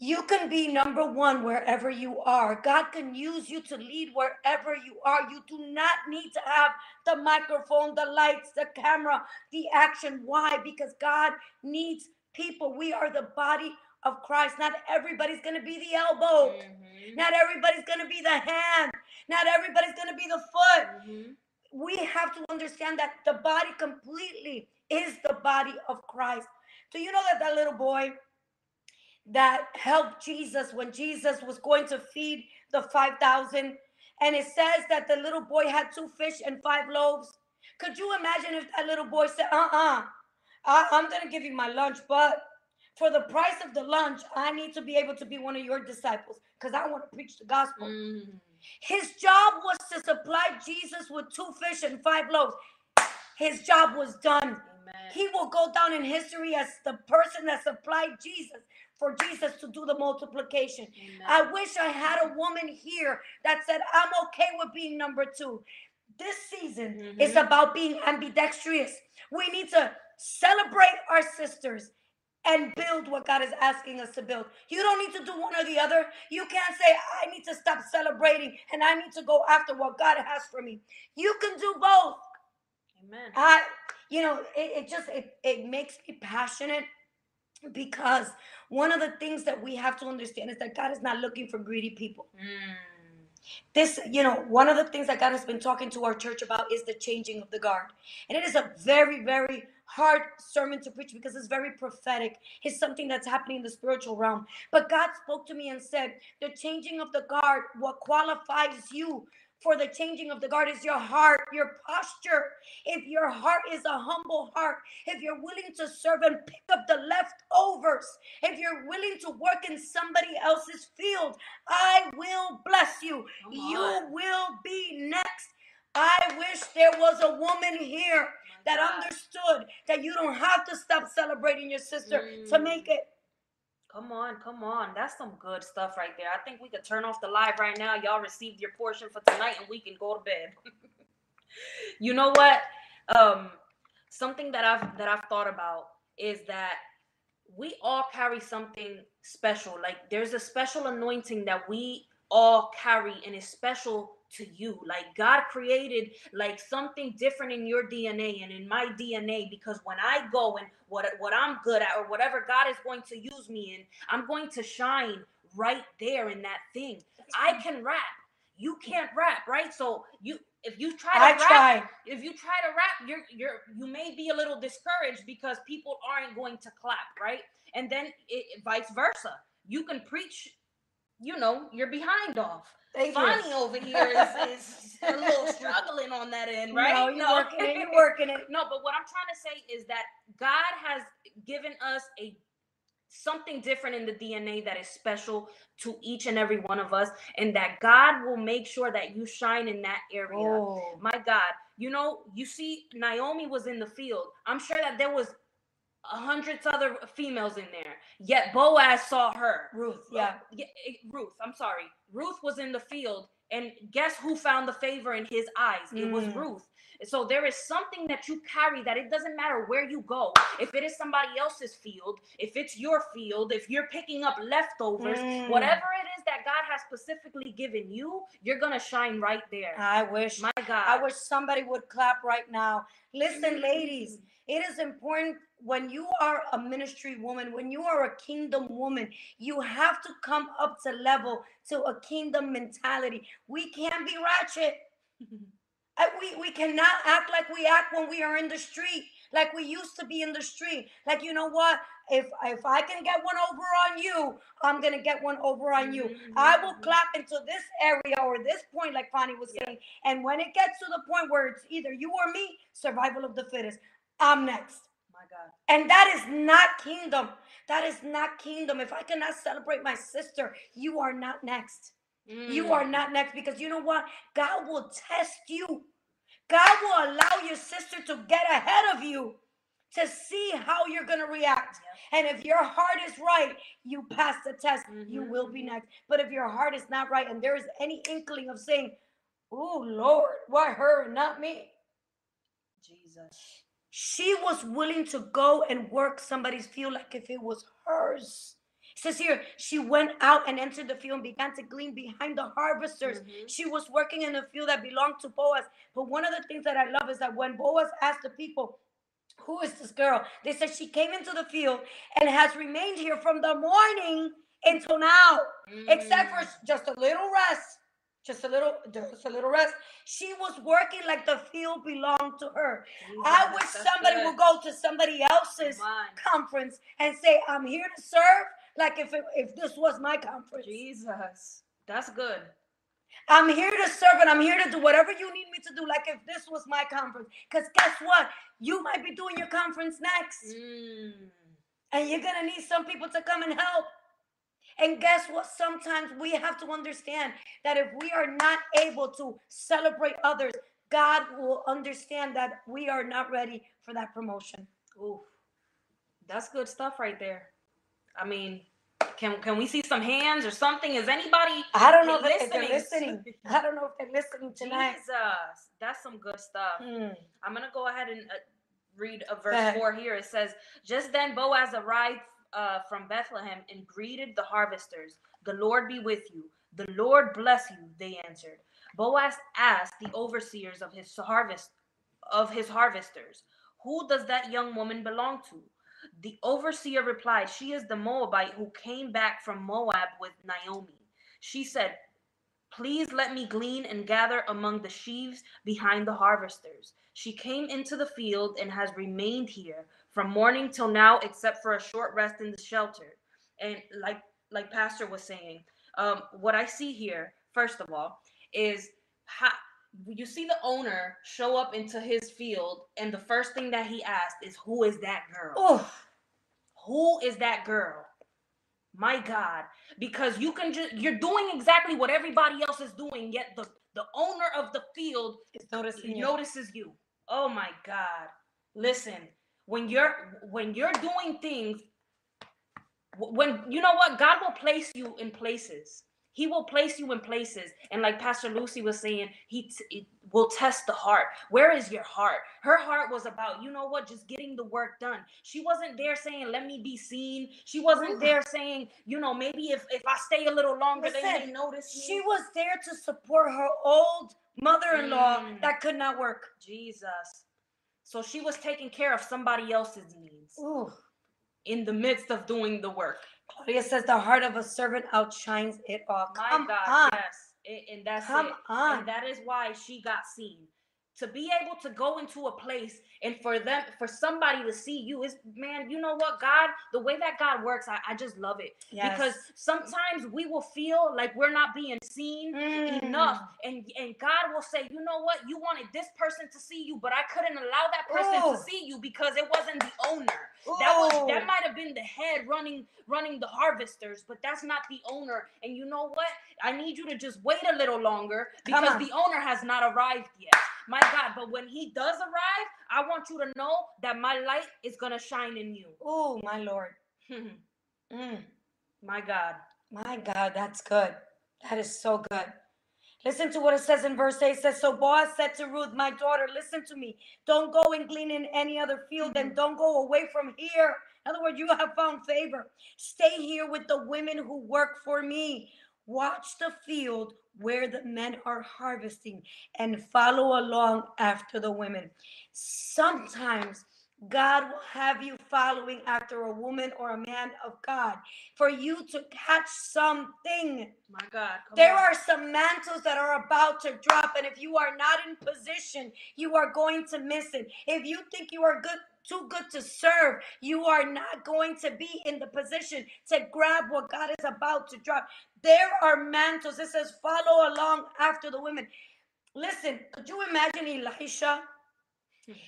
You can be number one wherever you are. God can use you to lead wherever you are. You do not need to have the microphone, the lights, the camera, the action. Why? Because God needs people. We are the body of Christ. Not everybody's going to be the elbow. Mhm. Not everybody's going to be the hand. Not everybody's going to be the foot. Mhm. We have to understand that the body completely is the body of Christ. Do you know that that little boy that helped Jesus when Jesus was going to feed the 5,000? And it says that the little boy had two fish and five loaves. Could you imagine if that little boy said, uh uh-uh, uh, I, I'm going to give you my lunch, but for the price of the lunch, I need to be able to be one of your disciples because I want to preach the gospel. Mhm. His job was to supply Jesus with two fish and five loaves. His job was done. Amen. He will go down in history as the person that supplied Jesus for Jesus to do the multiplication. Amen. I wish I had a woman here that said, I'm okay with being number two. This season is Mhm. about being ambidextrous. We need to celebrate our sisters and build what God is asking us to build. You don't need to do one or the other. You can't say, I need to stop celebrating and I need to go after what God has for me. You can do both. Amen. I, you know, it, it just it, it makes me passionate because one of the things that we have to understand is that God is not looking for greedy people. Mm. This, you know, one of the things that God has been talking to our church about is the changing of the guard. And it is a very, very hard sermon to preach because it's very prophetic. It's something that's happening in the spiritual realm. But God spoke to me and said, The changing of the guard, what qualifies you for the changing of the guard is your heart, your posture. If your heart is a humble heart, if you're willing to serve and pick up the leftovers, if you're willing to work in somebody else's field, I will bless you. You will be next. I wish there was a woman here that understood that you don't have to stop celebrating your sister to Mm. make it. Come on, come on. That's some good stuff right there. I think we could turn off the live right now. Y'all received your portion for tonight and we can go to bed. *laughs* you know what? Um something that I've that I've thought about is that we all carry something special. Like there's a special anointing that we all carry and is special to you. Like God created like something different in your DNA and in my DNA because when I go and what what I'm good at or whatever God is going to use me in, I'm going to shine right there in that thing. I can rap. You can't rap, right? So you if you try to I rap, try. if you try to rap, you're you're you may be a little discouraged because people aren't going to clap, right? And then it, vice versa. You can preach, you know, you're behind off. Thank Fonnie you. over here is, is a little struggling on that end, right? No, you're working it. You're working it. no, but what I'm trying to say is that God has given us a something different in the DNA that is special to each and every one of us, and that God will make sure that you shine in that area. Oh. My God, you know, you see, Naomi was in the field. I'm sure that there was hundreds other females in there. Yet Boaz saw her. Ruth, yeah. yeah, eh, Ruth. I'm sorry. Ruth was in the field, and guess who found the favor in his eyes? It was Mm. Ruth. So there is something that you carry that it doesn't matter where you go. If it is somebody else's field, if it's your field, if you're picking up leftovers, Mm. whatever it is that God has specifically given you, you're gonna shine right there. I wish. My God. I wish somebody would clap right now. Listen, ladies, it is important when you are a ministry woman, when you are a kingdom woman, you have to come up to level to a kingdom mentality. We can't be ratchet. *laughs* We, we cannot act like we act when we are in the street, like we used to be in the street. Like, you know what? If if I can get one over on you, I'm gonna get one over on you. I will Mhm. clap into this area or this point, like Fanny was Yeah. saying. And when it gets to the point where it's either you or me, survival of the fittest. I'm next. My God. And that is not kingdom. That is not kingdom. If I cannot celebrate my sister, you are not next. You are Mm. not next because you know what? God will test you. God will allow your sister to get ahead of you to see how you're going to react. And if your heart is right, you pass the test. You Mhm. will be next. But if your heart is not right and there is any inkling of saying, Oh Lord, why her and not me? Jesus. She was willing to go and work somebody's field like if it was hers. It says here, she went out and entered the field and began to glean behind the harvesters. Mhm. She was working in a field that belonged to Boaz. But one of the things that I love is that when Boaz asked the people, Who is this girl? They said she came into the field and has remained here from the morning until now, except for Mm. just a little rest. Just a little, just a little rest. She was working like the field belonged to her. I wish somebody good. would go to somebody else's conference and say, I'm here to serve, like if, it, if this was my conference. Jesus. That's good. I'm here to serve and I'm here to do whatever you need me to do, like if this was my conference. Because guess what? You might be doing your conference next, Mm. and you're going to need some people to come and help. And guess what? Sometimes we have to understand that if we are not able to celebrate others, God will understand that we are not ready for that promotion. Ooh. That's good stuff right there. I mean, can can we see some hands or something? Is anybody I don't know if they're listening? listening. *laughs* I don't know if they're listening tonight. Jesus, that's some good stuff. Hmm. I'm gonna go ahead and uh, read a verse four here. It says, "Just then Boaz arrived uh, from Bethlehem and greeted the harvesters. The Lord be with you. The Lord bless you." They answered. Boaz asked the overseers of his harvest of his harvesters, "Who does that young woman belong to?" The overseer replied, "She is the Moabite who came back from Moab with Naomi." She said, Please let me glean and gather among the sheaves behind the harvesters. She came into the field and has remained here from morning till now, except for a short rest in the shelter. And like like Pastor was saying, um, what I see here, first of all, is how you see the owner show up into his field, and the first thing that he asked is, "Who is that girl?" Oh, Who is that girl? My God, because you can just you're doing exactly what everybody else is doing, yet the the owner of the field it's noticing you. notices you. Oh my God. Listen, when you're when you're doing things when you know what God will place you in places. He will place you in places and like Pastor Lucy was saying, he t- it will test the heart. Where is your heart? Her heart was about, you know what, just getting the work done. She wasn't there saying, let me be seen. She wasn't Ooh. there saying, you know, maybe if if I stay a little longer, they may notice me. She was there to support her old mother-in-law Mm. that could not work. Jesus. So she was taking care of somebody else's needs Ooh. in the midst of doing the work. Claudia says the heart of a servant outshines it all. My Come God, on. yes. A- and that's Come it. on. And that is why she got seen. To be able to go into a place and for them, for somebody to see you is, man, you know what, God, the way that God works, I, I just love it. Because sometimes we will feel like we're not being seen Mm. enough and and god will say you know what? You wanted this person to see you but i couldn't allow that person Ooh. to see you because it wasn't the owner. That was that might have been the head running running the harvesters but that's not the owner. And you know what? I need you to just wait a little longer because the owner has not arrived yet my god but when he does arrive i want you to know that my light is going to shine in you Oh, my Lord. *laughs* Mm. my god My God, that's good. That is so good. Listen to what it says in verse 8. It says, So Boaz said to Ruth, My daughter, listen to me. Don't go and glean in any other field and don't go away from here. In other words, you have found favor. Stay here with the women who work for me. Watch the field where the men are harvesting and follow along after the women. Sometimes God will have you following after a woman or a man of God for you to catch something. my god There on. are some mantles that are about to drop, and if you are not in position, you are going to miss it. If you think you are good, too good to serve, you are not going to be in the position to grab what God is about to drop. There are mantles. It says, follow along after the women. Listen, could you imagine Elisha?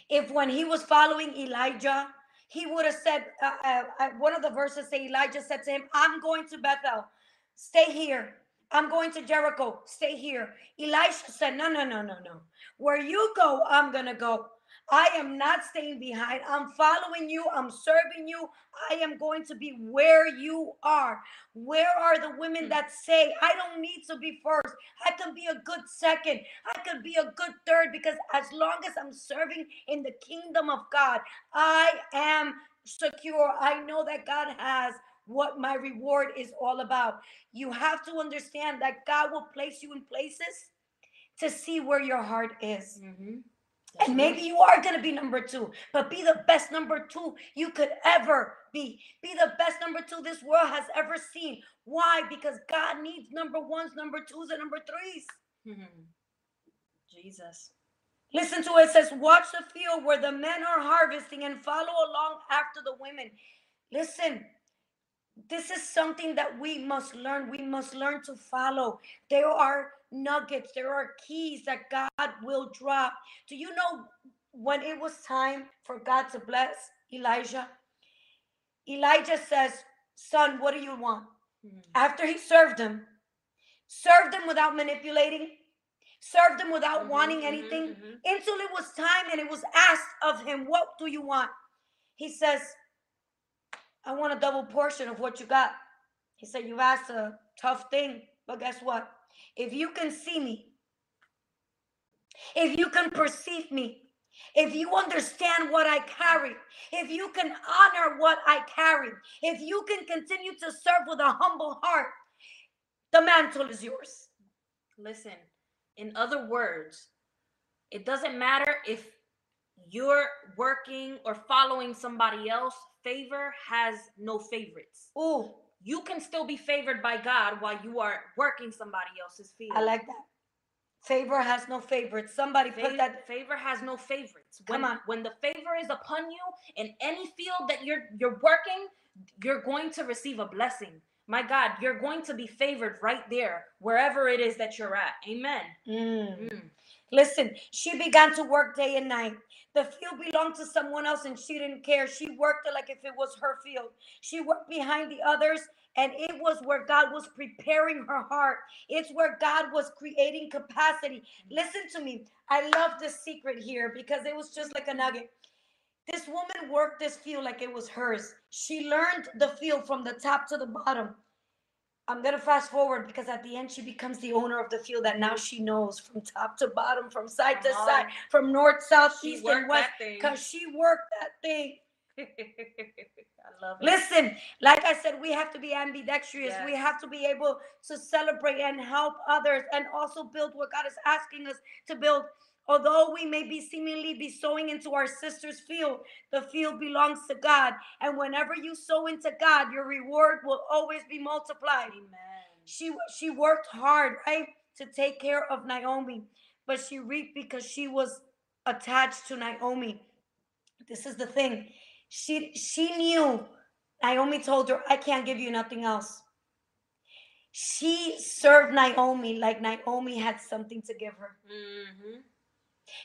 If when he was following Elijah, he would have said, uh, uh, uh, one of the verses say Elijah said to him, I'm going to Bethel. Stay here. I'm going to Jericho. Stay here. Elisha said, No, no, no, no, no. Where you go, I'm going to go. I am not staying behind. I'm following you. I'm serving you. I am going to be where you are. Where are the women that say, I don't need to be first? I can be a good second. I can be a good third because as long as I'm serving in the kingdom of God, I am secure. I know that God has what my reward is all about. You have to understand that God will place you in places to see where your heart is. Mhm. And maybe you are going to be number two, but be the best number two you could ever be. Be the best number two this world has ever seen. Why? Because God needs number ones, number twos, and number threes. Mhm. Jesus. Listen to it. It says, Watch the field where the men are harvesting and follow along after the women. Listen, this is something that we must learn. We must learn to follow. There are nuggets, there are keys that God will drop. Do you know when it was time for God to bless Elijah? Elijah says, Son, what do you want? Mhm. After he served him, served him without manipulating, served him without Mhm, wanting mhm, anything mhm. until it was time and it was asked of him, What do you want? He says, I want a double portion of what you got. He said, You've asked a tough thing, but guess what? If you can see me, if you can perceive me, if you understand what I carry, if you can honor what I carry, if you can continue to serve with a humble heart, the mantle is yours. Listen, in other words, it doesn't matter if you're working or following somebody else, favor has no favorites. Ooh, You can still be favored by God while you are working somebody else's field. I like that. Favor has no favorites. Somebody put that. favor has no favorites. Come when, on. when the favor is upon you in any field that you're you're working, you're going to receive a blessing. My God, you're going to be favored right there, wherever it is that you're at. Amen. Mm. Mm. Listen, she began to work day and night. The field belonged to someone else and she didn't care. She worked it like if it was her field. She worked behind the others and it was where God was preparing her heart. It's where God was creating capacity. Listen to me. I love this secret here because it was just like a nugget. This woman worked this field like it was hers. She learned the field from the top to the bottom. I'm gonna fast forward because at the end she becomes the owner of the field that now she knows from top to bottom, from side to side, from north, south, east, and west. Because she worked that thing. *laughs* I love it. Listen, like I said, we have to be ambidextrous. We have to be able to celebrate and help others and also build what God is asking us to build. Although we may be seemingly be sowing into our sister's field, the field belongs to God. And whenever you sow into God, your reward will always be multiplied. Amen. She she worked hard, right, to take care of Naomi, but she reaped because she was attached to Naomi. This is the thing. She she knew Naomi told her, I can't give you nothing else. She served Naomi like Naomi had something to give her. Mhm.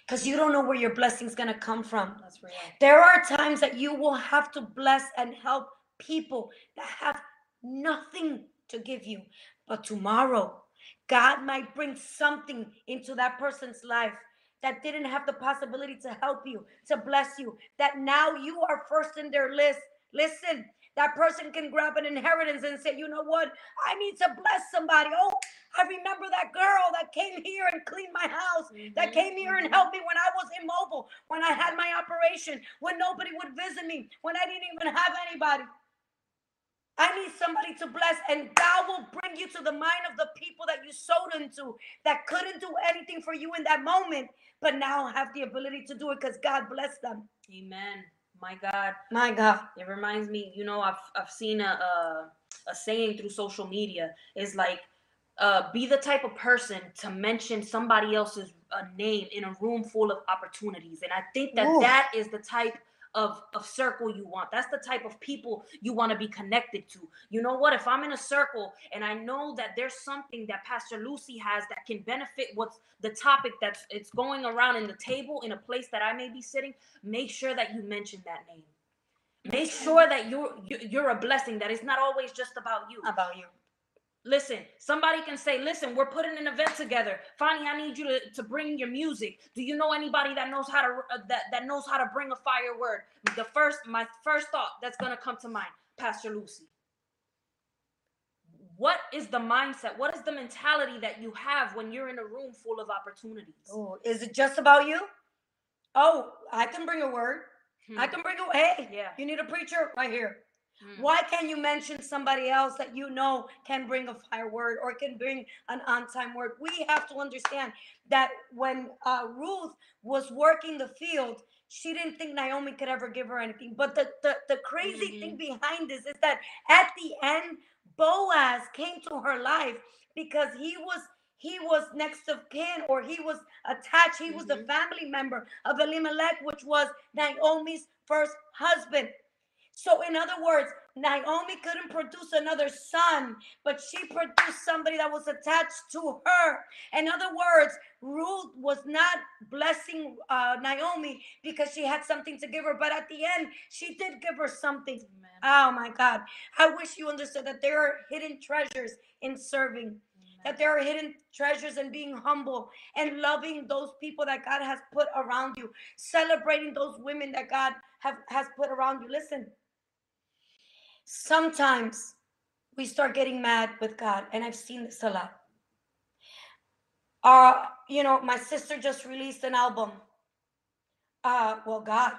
Because you don't know where your blessing's gonna come from. That's real. There are times that you will have to bless and help people that have nothing to give you. But tomorrow, God might bring something into that person's life that didn't have the possibility to help you, to bless you, that now you are first in their list. Listen, that person can grab an inheritance and say, you know what? I need to bless somebody. Oh, I remember that girl that came here and cleaned my house that Mhm, came here and mhm. helped me when I was immobile, when I had my operation, when nobody would visit me, when I didn't even have anybody. I need somebody to bless, and God will bring you to the mind of the people that you sowed into that couldn't do anything for you in that moment, but now have the ability to do it because God blessed them. Amen. My God. My God. It reminds me, you know, I've I've seen a a, a saying through social media is like, uh, be the type of person to mention somebody else's uh, name in a room full of opportunities, and I think that Ooh. that is the type of of circle you want. That's the type of people you want to be connected to. You know what? If I'm in a circle and I know that there's something that Pastor Lucy has that can benefit what's the topic that's it's going around in the table in a place that I may be sitting, make sure that you mention that name. Make sure that you're you- you're a blessing. That it's not always just about you. About you. Listen, somebody can say, listen, we're putting an event together. Fanny, I need you to, to bring your music. Do you know anybody that knows how to uh, that, that knows how to bring a fire word? The first, my first thought that's gonna come to mind, Pastor Lucy. What is the mindset? What is the mentality that you have when you're in a room full of opportunities? Oh, is it just about you? Oh, I can bring a word. I Hmm. can bring a hey. Yeah. You need a preacher right here. Hmm. Why can't you mention somebody else that you know can bring a fire word or can bring an on time word? We have to understand that when uh, Ruth was working the field, she didn't think Naomi could ever give her anything. But the, the, the crazy thing behind this is that at the end, Boaz came to her life because he was he was next of kin or he was attached he was the Mhm. family member of elimelech which was naomi's first husband so, in other words, Naomi couldn't produce another son, but she produced somebody that was attached to her. In other words, Ruth was not blessing uh, Naomi because she had something to give her, but at the end, she did give her something. Amen. Oh my God. I wish you understood that there are hidden treasures in serving, that there are hidden treasures in being humble and loving those people that God has put around you, celebrating those women that God have, has put around you. Listen, sometimes we start getting mad with God, and I've seen this a lot. Uh, you know, my sister just released an album. Uh, well, God,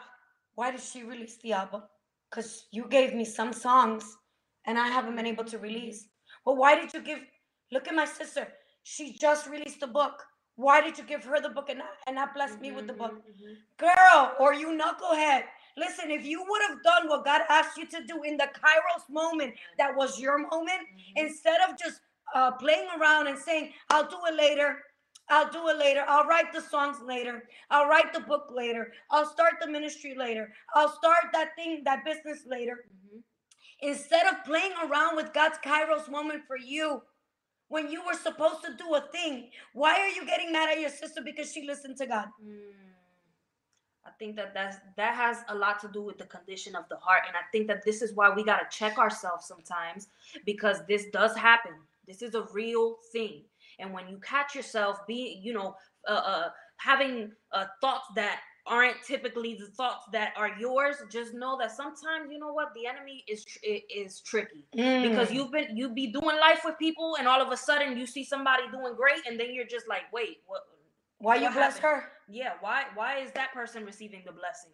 why did she release the album? Because you gave me some songs and I haven't been able to release. Well, why did you give? Look at my sister. She just released a book. Why did you give her the book and not, and not bless me with the book? Mhm, mhm. Girl, or you knucklehead. Listen, if you would have done what God asked you to do in the Kairos moment, that was your moment, Mhm. instead of just uh, playing around and saying, I'll do it later. I'll do it later. I'll write the songs later. I'll write the book later. I'll start the ministry later. I'll start that thing, that business later. Mhm. Instead of playing around with God's Kairos moment for you, when you were supposed to do a thing, why are you getting mad at your sister because she listened to God? Mm. I think that that's, that has a lot to do with the condition of the heart, and I think that this is why we gotta check ourselves sometimes because this does happen. This is a real thing, and when you catch yourself being, you know, uh, uh having uh, thoughts that aren't typically the thoughts that are yours, just know that sometimes you know what the enemy is tr- is tricky because Mm. you've been you be doing life with people, and all of a sudden you see somebody doing great, and then you're just like, wait, what? why you what bless her? Yeah why why is that person receiving the blessing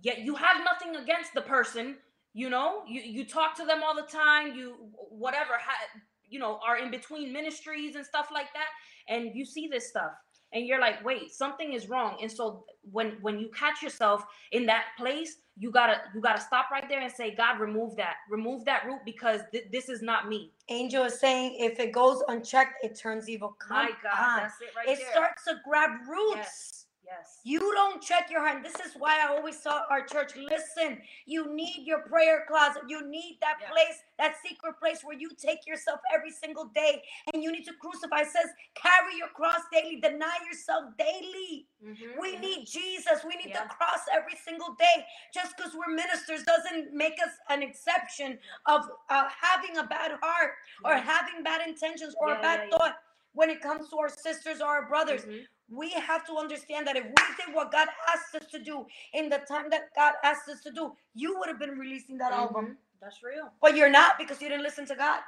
yet you have nothing against the person you know you you talk to them all the time you whatever ha- you know are in between ministries and stuff like that and you see this stuff and you're like wait something is wrong and so when when you catch yourself in that place you gotta you gotta stop right there and say god remove that remove that root because th- this is not me Angel is saying if it goes unchecked, it turns evil. Come my god on. that's it right it there starts to grab roots. yes yes You don't check your heart. This is why I always saw our church listen, you need your prayer closet. You need that Yeah. place, that secret place where you take yourself every single day and you need to crucify. It says, carry your cross daily, deny yourself daily. Mhm, We mhm. need Jesus. We need Yeah. the cross every single day. Just because we're ministers doesn't make us an exception of uh, having a bad heart or having bad intentions or Yeah, a bad yeah, yeah. thought when it comes to our sisters or our brothers. Mhm. We have to understand that if we did what God asked us to do in the time that God asked us to do, you would have been releasing that album. Mhm. That's real. But you're not because you didn't listen to God.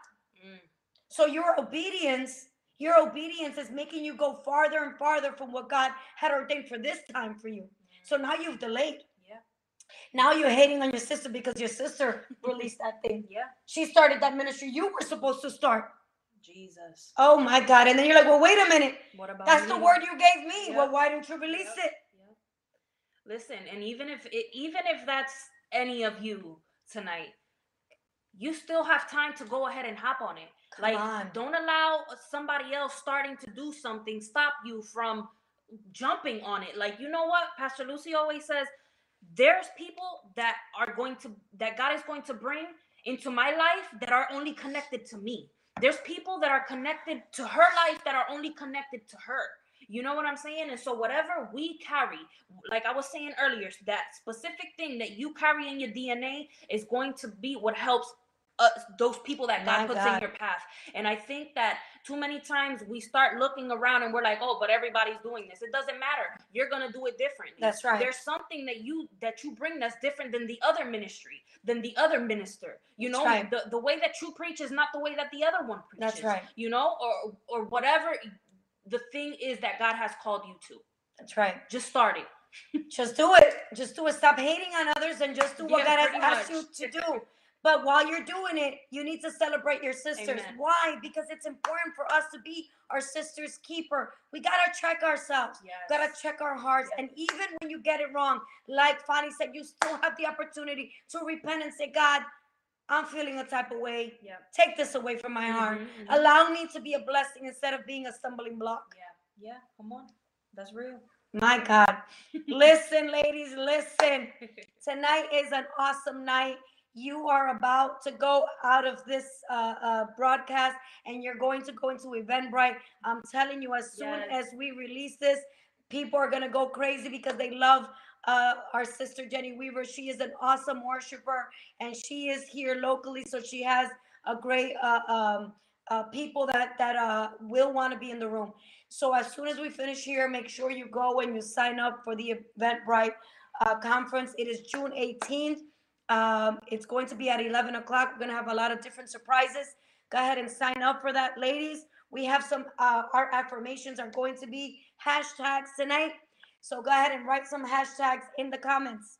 Mm. So your obedience, your obedience is making you go farther and farther from what God had ordained for this time for you. So now you've delayed. Yeah. Now you're hating on your sister because your sister *laughs* released that thing. Yeah. She started that ministry you were supposed to start. Jesus. Oh my God. And then you're like, well, wait a minute. What about That's the word you gave me. Yep. Well, why didn't you release Yep. it? Yep. Listen, and even if it, even if that's any of you tonight, you still have time to go ahead and hop on it. Come like, on. don't allow somebody else starting to do something stop you from jumping on it. Like, you know what? Pastor Lucy always says, there's people that are going to that God is going to bring into my life that are only connected to me. There's people that are connected to her life that are only connected to her. You know what I'm saying? And so whatever we carry, like I was saying earlier, that specific thing that you carry in your DNA is going to be what helps uh, those people that God My puts God. in your path. And I think that too many times we start looking around and we're like, oh, but everybody's doing this. It doesn't matter. You're gonna do it differently. That's right. There's something that you that you bring that's different than the other ministry, than the other minister. You That's know, right. the, the way that you preach is not the way that the other one preaches. That's right. You know, or or whatever the thing is that God has called you to. That's right. Just start it. Just do it. Just do it. Stop hating on others and just do what Yeah, God has asked you to do. But while you're doing it, you need to celebrate your sisters. Amen. Why? Because it's important for us to be our sister's keeper. We gotta check ourselves. Yes. Gotta check our hearts. Yes. And even when you get it wrong, like Fanny said, you still have the opportunity to repent and say, God, I'm feeling a type of way. Yeah. Take this away from my heart. Mhm, mhm. Allow me to be a blessing instead of being a stumbling block. Yeah. Yeah. Come on. That's real. My God. *laughs* listen, ladies, listen. *laughs* Tonight is an awesome night. You are about to go out of this uh, uh, broadcast and you're going to go into Eventbrite. I'm telling you, as soon Yes. as we release this, people are going to go crazy because they love uh, our sister Jenny Weaver. She is an awesome worshiper and she is here locally. So she has a great uh, um, uh, people that, that uh, will want to be in the room. So as soon as we finish here, make sure you go and you sign up for the Eventbrite uh, conference. It is June 18th. Um, it's going to be at 11 o'clock. We're going to have a lot of different surprises. Go ahead and sign up for that, ladies. We have some, uh, our affirmations are going to be hashtags tonight. So go ahead and write some hashtags in the comments.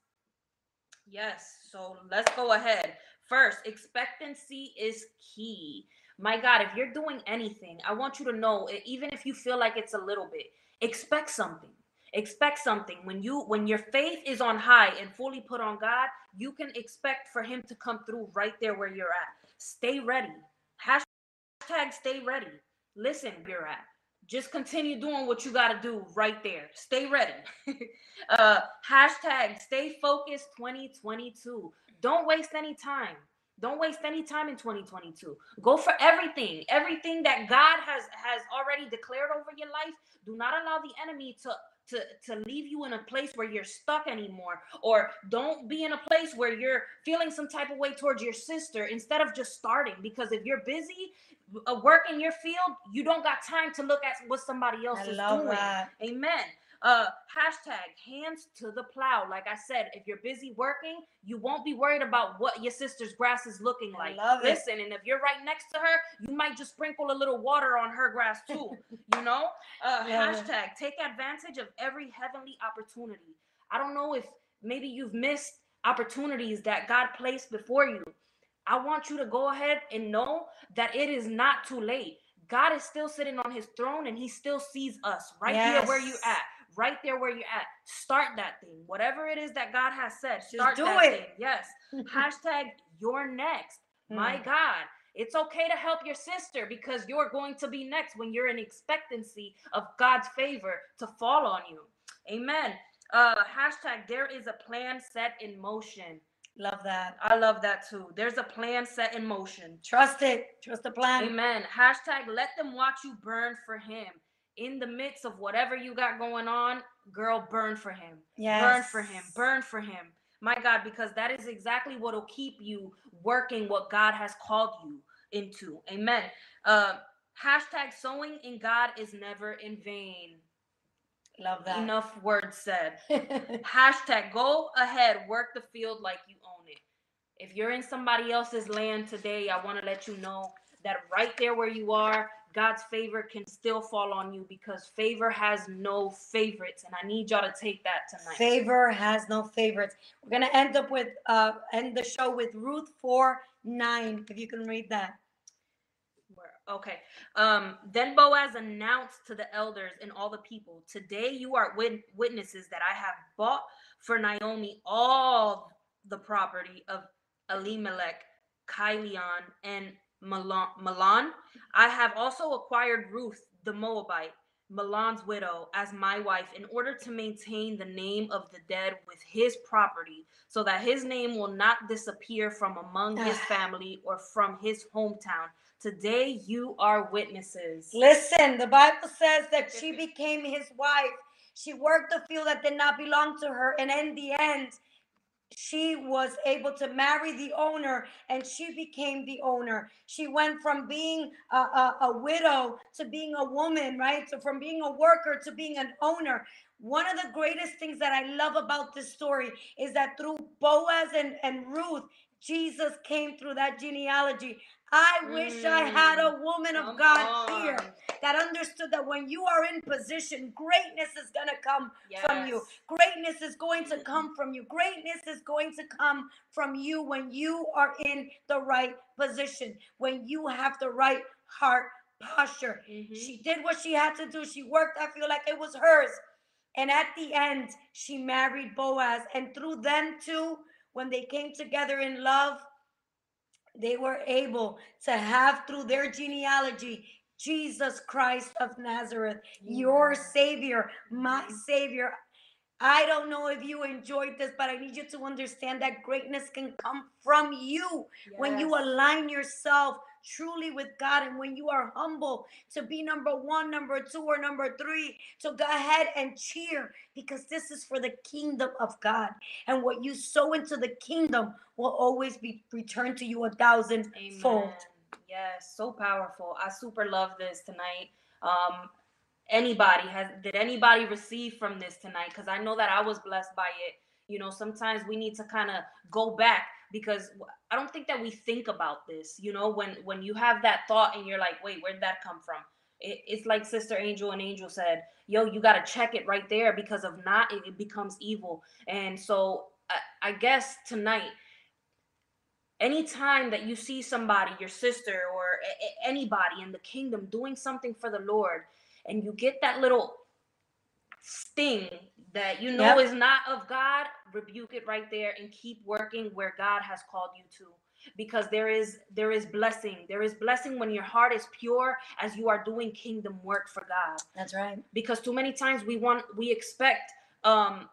Yes. So let's go ahead. First, expectancy is key. My God, if you're doing anything, I want you to know, even if you feel like it's a little bit, expect something. Expect something. When you when your faith is on high and fully put on God, you can expect for him to come through right there where you're at. Stay ready. Hashtag stay ready. Listen, you're at. Just continue doing what you got to do right there. Stay ready. *laughs* uh, hashtag stay focused 2022. Don't waste any time. Don't waste any time in 2022. Go for everything. Everything that God has has already declared over your life. Do not allow the enemy to to to leave you in a place where you're stuck anymore or don't be in a place where you're feeling some type of way towards your sister instead of just starting because if you're busy uh, working your field you don't got time to look at what somebody else I is doing that. Amen. Uh, hashtag hands to the plow. Like I said, if you're busy working, you won't be worried about what your sister's grass is looking I like. love it. Listen, and if you're right next to her, you might just sprinkle a little water on her grass too. *laughs* you know? Uh, Love it. hashtag take advantage of every heavenly opportunity. I don't know if maybe you've missed opportunities that God placed before you. I want you to go ahead and know that it is not too late. God is still sitting on his throne and he still sees us right here where you Yes. at. Right there where you're at. Start that thing. Whatever it is that God has said, Just start do that it. thing. Yes. *laughs* Hashtag you're next. My Mm. God. It's okay to help your sister because you're going to be next when you're in expectancy of God's favor to fall on you. Amen. Uh hashtag there is a plan set in motion. Love that. I love that too. There's a plan set in motion. Trust it. Trust the plan. Amen. Hashtag let them watch you burn for him. In the midst of whatever you got going on, girl, burn for him. Yes. Burn for him. Burn for him. My God, because that is exactly what will keep you working what God has called you into. Amen. Uh, hashtag sowing in God is never in vain. Love that. Enough words said. *laughs* Hashtag go ahead, work the field like you own it. If you're in somebody else's land today, I want to let you know that right there where you are, God's favor can still fall on you because favor has no favorites. And I need y'all to take that tonight. Favor has no favorites. We're gonna end up with uh end the show with Ruth 4 9. If you can read that. Okay. Um, then Boaz announced to the elders and all the people, Today you are wit- witnesses that I have bought for Naomi all the property of Elimelech, Kilion, and Mahlon. I have also acquired Ruth the Moabite, Mahlon's widow, as my wife in order to maintain the name of the dead with his property, so that his name will not disappear from among his *sighs* family or from his hometown. Today you are witnesses. Listen, the Bible says that she became his wife. She worked the field that did not belong to her, and in the end, she was able to marry the owner and she became the owner. She went from being a, a, a, widow to being a woman, right? So from being a worker to being an owner. One of the greatest things that I love about this story is that through Boaz and, and Ruth, Jesus came through that genealogy. I wish I had a woman of Come God on. here that understood that when you are in position, greatness is going to come from you. Greatness is going to come from you. Greatness is going to come from you when you are in the right position, when you have the right heart posture. Mhm. She did what she had to do. She worked, I feel like it was hers. And at the end, she married Boaz. And through them two, when they came together in love, they were able to have through their genealogy Jesus Christ of Nazareth, your Savior, my. Savior. I don't know if you enjoyed this, but I need you to understand that greatness can come from you when you align yourself truly with God and when you are humble to be number one, number two, or number three, to go ahead and cheer because this is for the kingdom of God. And what you sow into the kingdom will always be returned to you a thousand fold. Yes, so powerful. I super love this tonight. Um, anybody has did anybody receive from this tonight? Because I know that I was blessed by it. You know, sometimes we need to kind of go back because I don't think that we think about this. You know, when when you have that thought and you're like, wait, where'd that come from? It, it's like Sister Angel and Angel said, yo, you got to check it right there because of not, it, it becomes evil. And so I, I guess tonight anytime that you see somebody your sister or a- anybody in the kingdom doing something for the lord and you get that little sting that you know Yep. is not of god rebuke it right there and keep working where god has called you to because there is there is blessing there is blessing when your heart is pure as you are doing kingdom work for god That's right. because too many times we want we expect um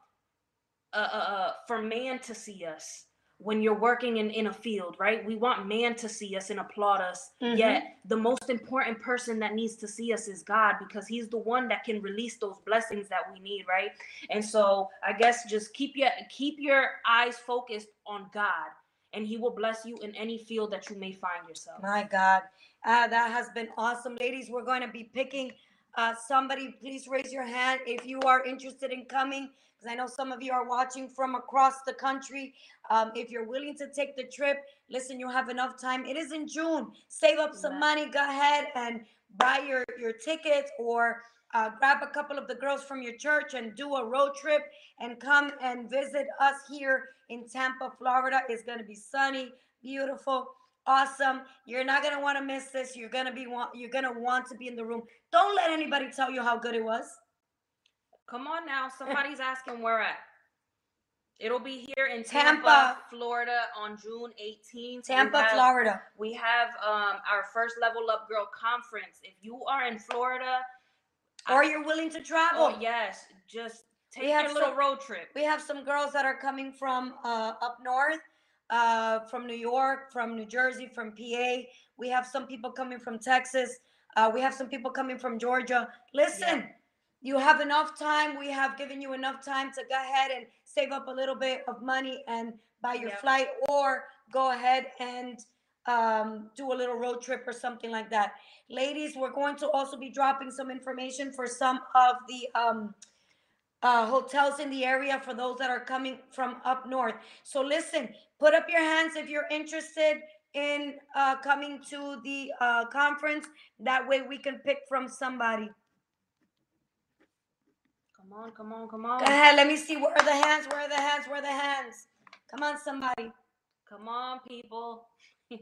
uh, uh, uh for man to see us when you're working in in a field right we want man to see us and applaud us Mhm. yet the most important person that needs to see us is god because he's the one that can release those blessings that we need right and so i guess just keep your keep your eyes focused on god and he will bless you in any field that you may find yourself My God. Uh, that has been awesome. Ladies, we're going to be picking uh, somebody. Please raise your hand if you are interested in coming, because I know some of you are watching from across the country. Um, if you're willing to take the trip, listen, you have enough time. It is in June. Save up some money. Go ahead and buy your, your tickets or uh, grab a couple of the girls from your church and do a road trip and come and visit us here in Tampa, Florida. It's going to be sunny, beautiful awesome you're not going to want to miss this you're going to be want you're going to want to be in the room don't let anybody tell you how good it was Come on now. Somebody's asking where at. It'll be here in Tampa. Tampa, Florida on June 18th. tampa have, florida We have um, our first Level Up Girl conference. If you are in Florida, or you're willing to travel oh yes, just take We your little some- road trip. we have some girls that are coming from uh, up north uh, from new york from new jersey from pa we have some people coming from texas. Uh, we have some people coming from georgia. Listen you have enough time. We have given you enough time to go ahead and save up a little bit of money and buy your Yep. flight or go ahead and um, do a little road trip or something like that. Ladies we're going to also be dropping some information for some of the um, uh, hotels in the area for those that are coming from up north. So listen, put up your hands if you're interested in uh, coming to the uh, conference. That way we can pick from somebody. Come on, come on, come on. Go ahead. Let me see. Where are the hands? Where are the hands? Where are the hands? Come on, somebody. Come on, people. *laughs*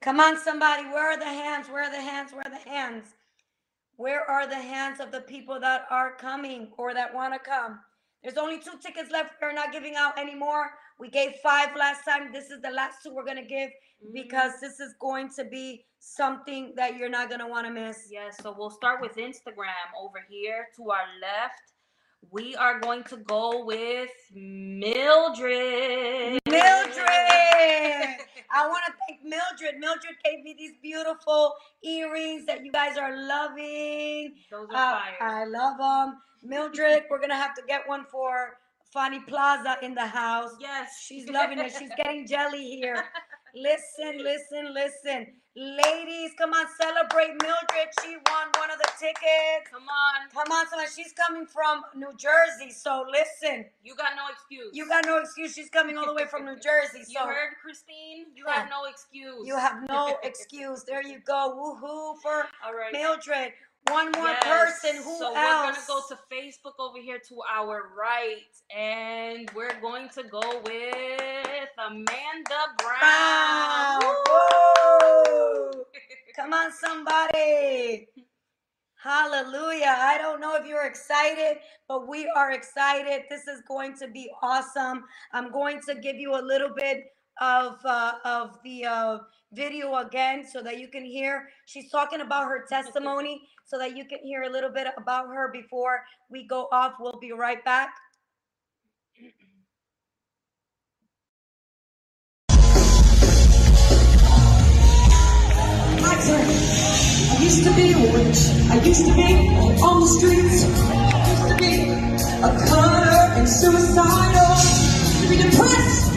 Come on, somebody. Where are the hands? Where are the hands? Where are the hands? Where are the hands of the people that are coming or that want to come? There's only two tickets left. We're not giving out anymore. We gave five last time. This is the last two we're going to give because mm-hmm. this is going to be something that you're not going to want to miss. Yes, so we'll start with Instagram over here to our left. We are going to go with Mildred. Mildred! I want to thank Mildred. Mildred gave me these beautiful earrings that you guys are loving. Those Uh, are fire. I love them. Mildred, we're gonna have to get one for Fanny Plaza in the house. Yes. She's loving it. She's getting jelly here. *laughs* Listen, listen, listen. Ladies, come on, celebrate Mildred. She won one of the tickets. Come on. Come on, someone. She's coming from New Jersey. So listen, You got no excuse. you got no excuse. She's coming all the way from New *laughs* Jersey. You heard, Christine? You Huh. have no excuse. you have no *laughs* excuse. There you go. Woohoo for All right. Mildred. One more Yes. person. Who so else? we're gonna go to Facebook over here to our right, and we're going to go with Amanda Brown. Brown. Come on, somebody. Hallelujah. I don't know if you're excited, but we are excited. This is going to be awesome. I'm going to give you a little bit of uh, of the uh, video again so that you can hear. She's talking about her *laughs* testimony so that you can hear a little bit about her before we go off. We'll be right back. I used to be a witch. I used to be on the streets. I used to be a cutter and suicidal. I used to be depressed.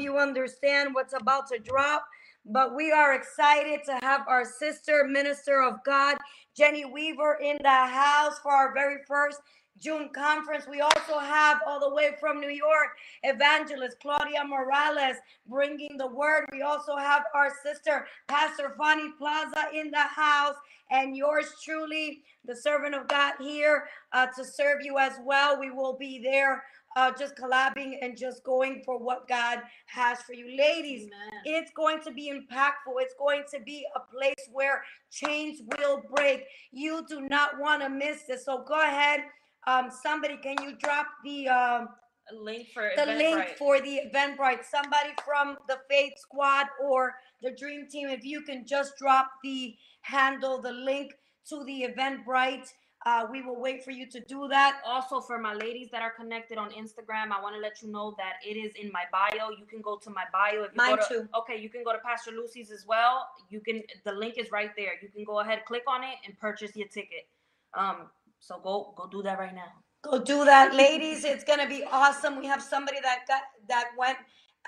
You understand what's about to drop, but we are excited to have our sister, Minister of God, Jenny Weaver, in the house for our very first June conference. We also have all the way from New York, Evangelist Claudia Morales bringing the word. We also have our sister, Pastor Fanny Plaza, in the house, and yours truly, the servant of God, here uh, to serve you as well. We will be there uh, just collabing and just going for what God has for you. Ladies, Amen. it's going to be impactful. It's going to be a place where chains will break. You do not want to miss this. So go ahead. Um, somebody, can you drop the um, link for the link Eventbrite. for the Eventbrite? Somebody from the Faith Squad or the Dream Team, if you can just drop the handle, the link to the Eventbrite. Uh, we will wait for you to do that. also for my ladies that are connected on Instagram, I want to let you know that it is in my bio. You can go to my bio if you Mine go to, too. Okay, you can go to Pastor Lucy's as well. You can the link is right there. You can go ahead, click on it, and purchase your ticket. Um, so go go do that right now. Go do that, ladies. It's gonna be awesome. We have somebody that got that went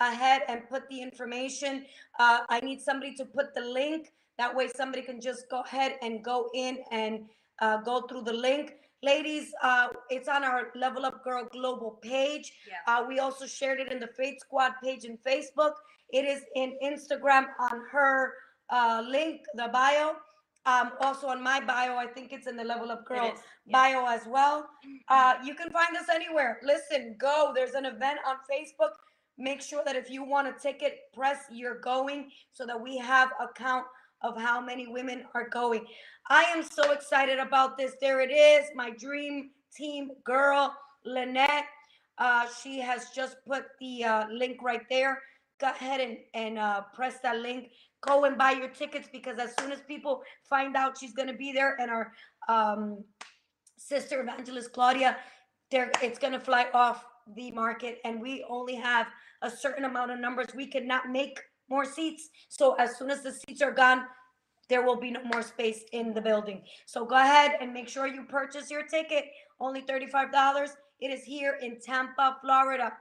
ahead and put the information. Uh, I need somebody to put the link. That way, somebody can just go ahead and go in and uh, go through the link. Ladies, uh, it's on our Level Up Girl Global page. Yeah. Uh, we also shared it in the Faith Squad page in Facebook. It is in Instagram on her uh, link, the bio. Um, also on my bio, I think it's in the Level Up Girl Yeah. bio as well. Uh, you can find us anywhere. Listen, go. There's an event on Facebook. Make sure that if you want a ticket, press you're going so that we have account count of how many women are going. I am so excited about this. There it is, my dream Team Girl. Lynette, uh, she has just put the uh, link right there. Go ahead and, and uh, press that link. Go and buy your tickets because as soon as people find out she's going to be there and our um, sister evangelist Claudia, there it's going to fly off the market and we only have a certain amount of numbers. We cannot make more seats. So as soon as the seats are gone, there will be no more space in the building. So go ahead and make sure you purchase your ticket. Only $35. It is here in Tampa, Florida.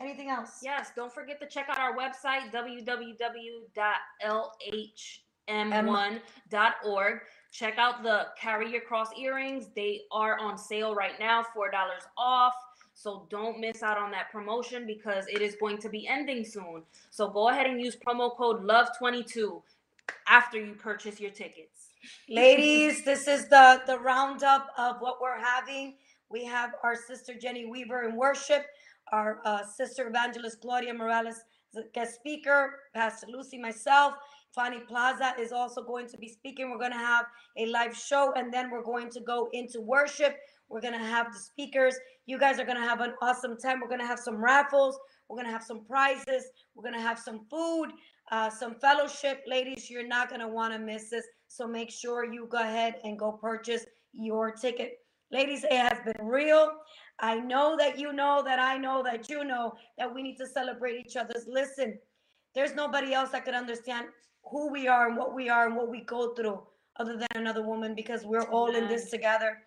Anything else? Yes, don't forget to check out our website, www.lhm1.org. Check out the Carry Your Cross earrings. They are on sale right now, $4 off. So don't miss out on that promotion because it is going to be ending soon. So go ahead and use promo code LOVE22 after you purchase your tickets. *laughs* Ladies, this is the the roundup of what we're having. We have our sister Jenny Weaver in worship, our uh, sister evangelist Claudia Morales as guest speaker, Pastor Lucy, myself. Fanny Plaza is also going to be speaking. We're going to have a live show and then we're going to go into worship. We're going to have the speakers. You guys are going to have an awesome time. We're going to have some raffles. We're going to have some prizes. We're going to have some food, uh, some fellowship. Ladies, you're not going to want to miss this. So make sure you go ahead and go purchase your ticket. Ladies, it has been real. I know that you know that I know that you know that we need to celebrate each other's. Listen, there's nobody else that could understand who we are and what we are and what we go through other than another woman because we're all in this together.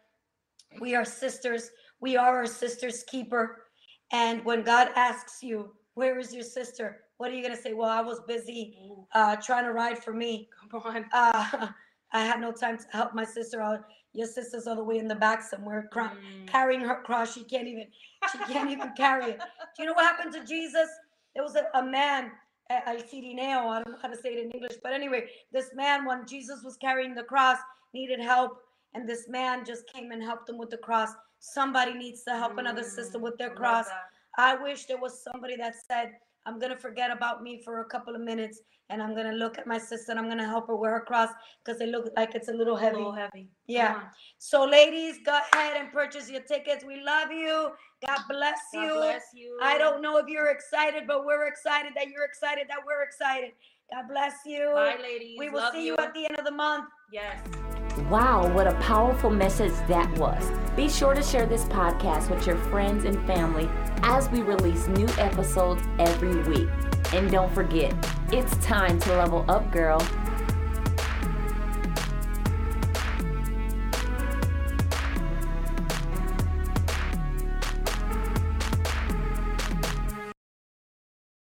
We are sisters. We are our sister's keeper. And when God asks you, Where is your sister? What are you going to say? Well, I was busy uh, trying to ride for me. Come on. *laughs* Uh, I had no time to help my sister out. Your sister's all the way in the back somewhere, cry, Mm. carrying her cross. She can't even. She can't even carry it. Do you know what happened to Jesus? There was a, a man, El Cirineo. I don't know how to say it in English, but anyway, this man, when Jesus was carrying the cross, needed help, and this man just came and helped him with the cross. Somebody needs to help another sister with their Mm, cross. I wish there was somebody that said, I'm going to forget about me for a couple of minutes and I'm going to look at my sister and I'm going to help her wear her cross because it looks like it's a little A heavy. little heavy. Yeah. So, ladies, go ahead and purchase your tickets. We love you. God bless you. God you. bless you. I don't know if you're excited, but we're excited that you're excited that we're excited. God bless you. Bye, ladies. We will Love see you at the end of the month. Yes. Wow, what a powerful message that was. Be sure to share this podcast with your friends and family as we release new episodes every week. And don't forget, it's time to level up, girl.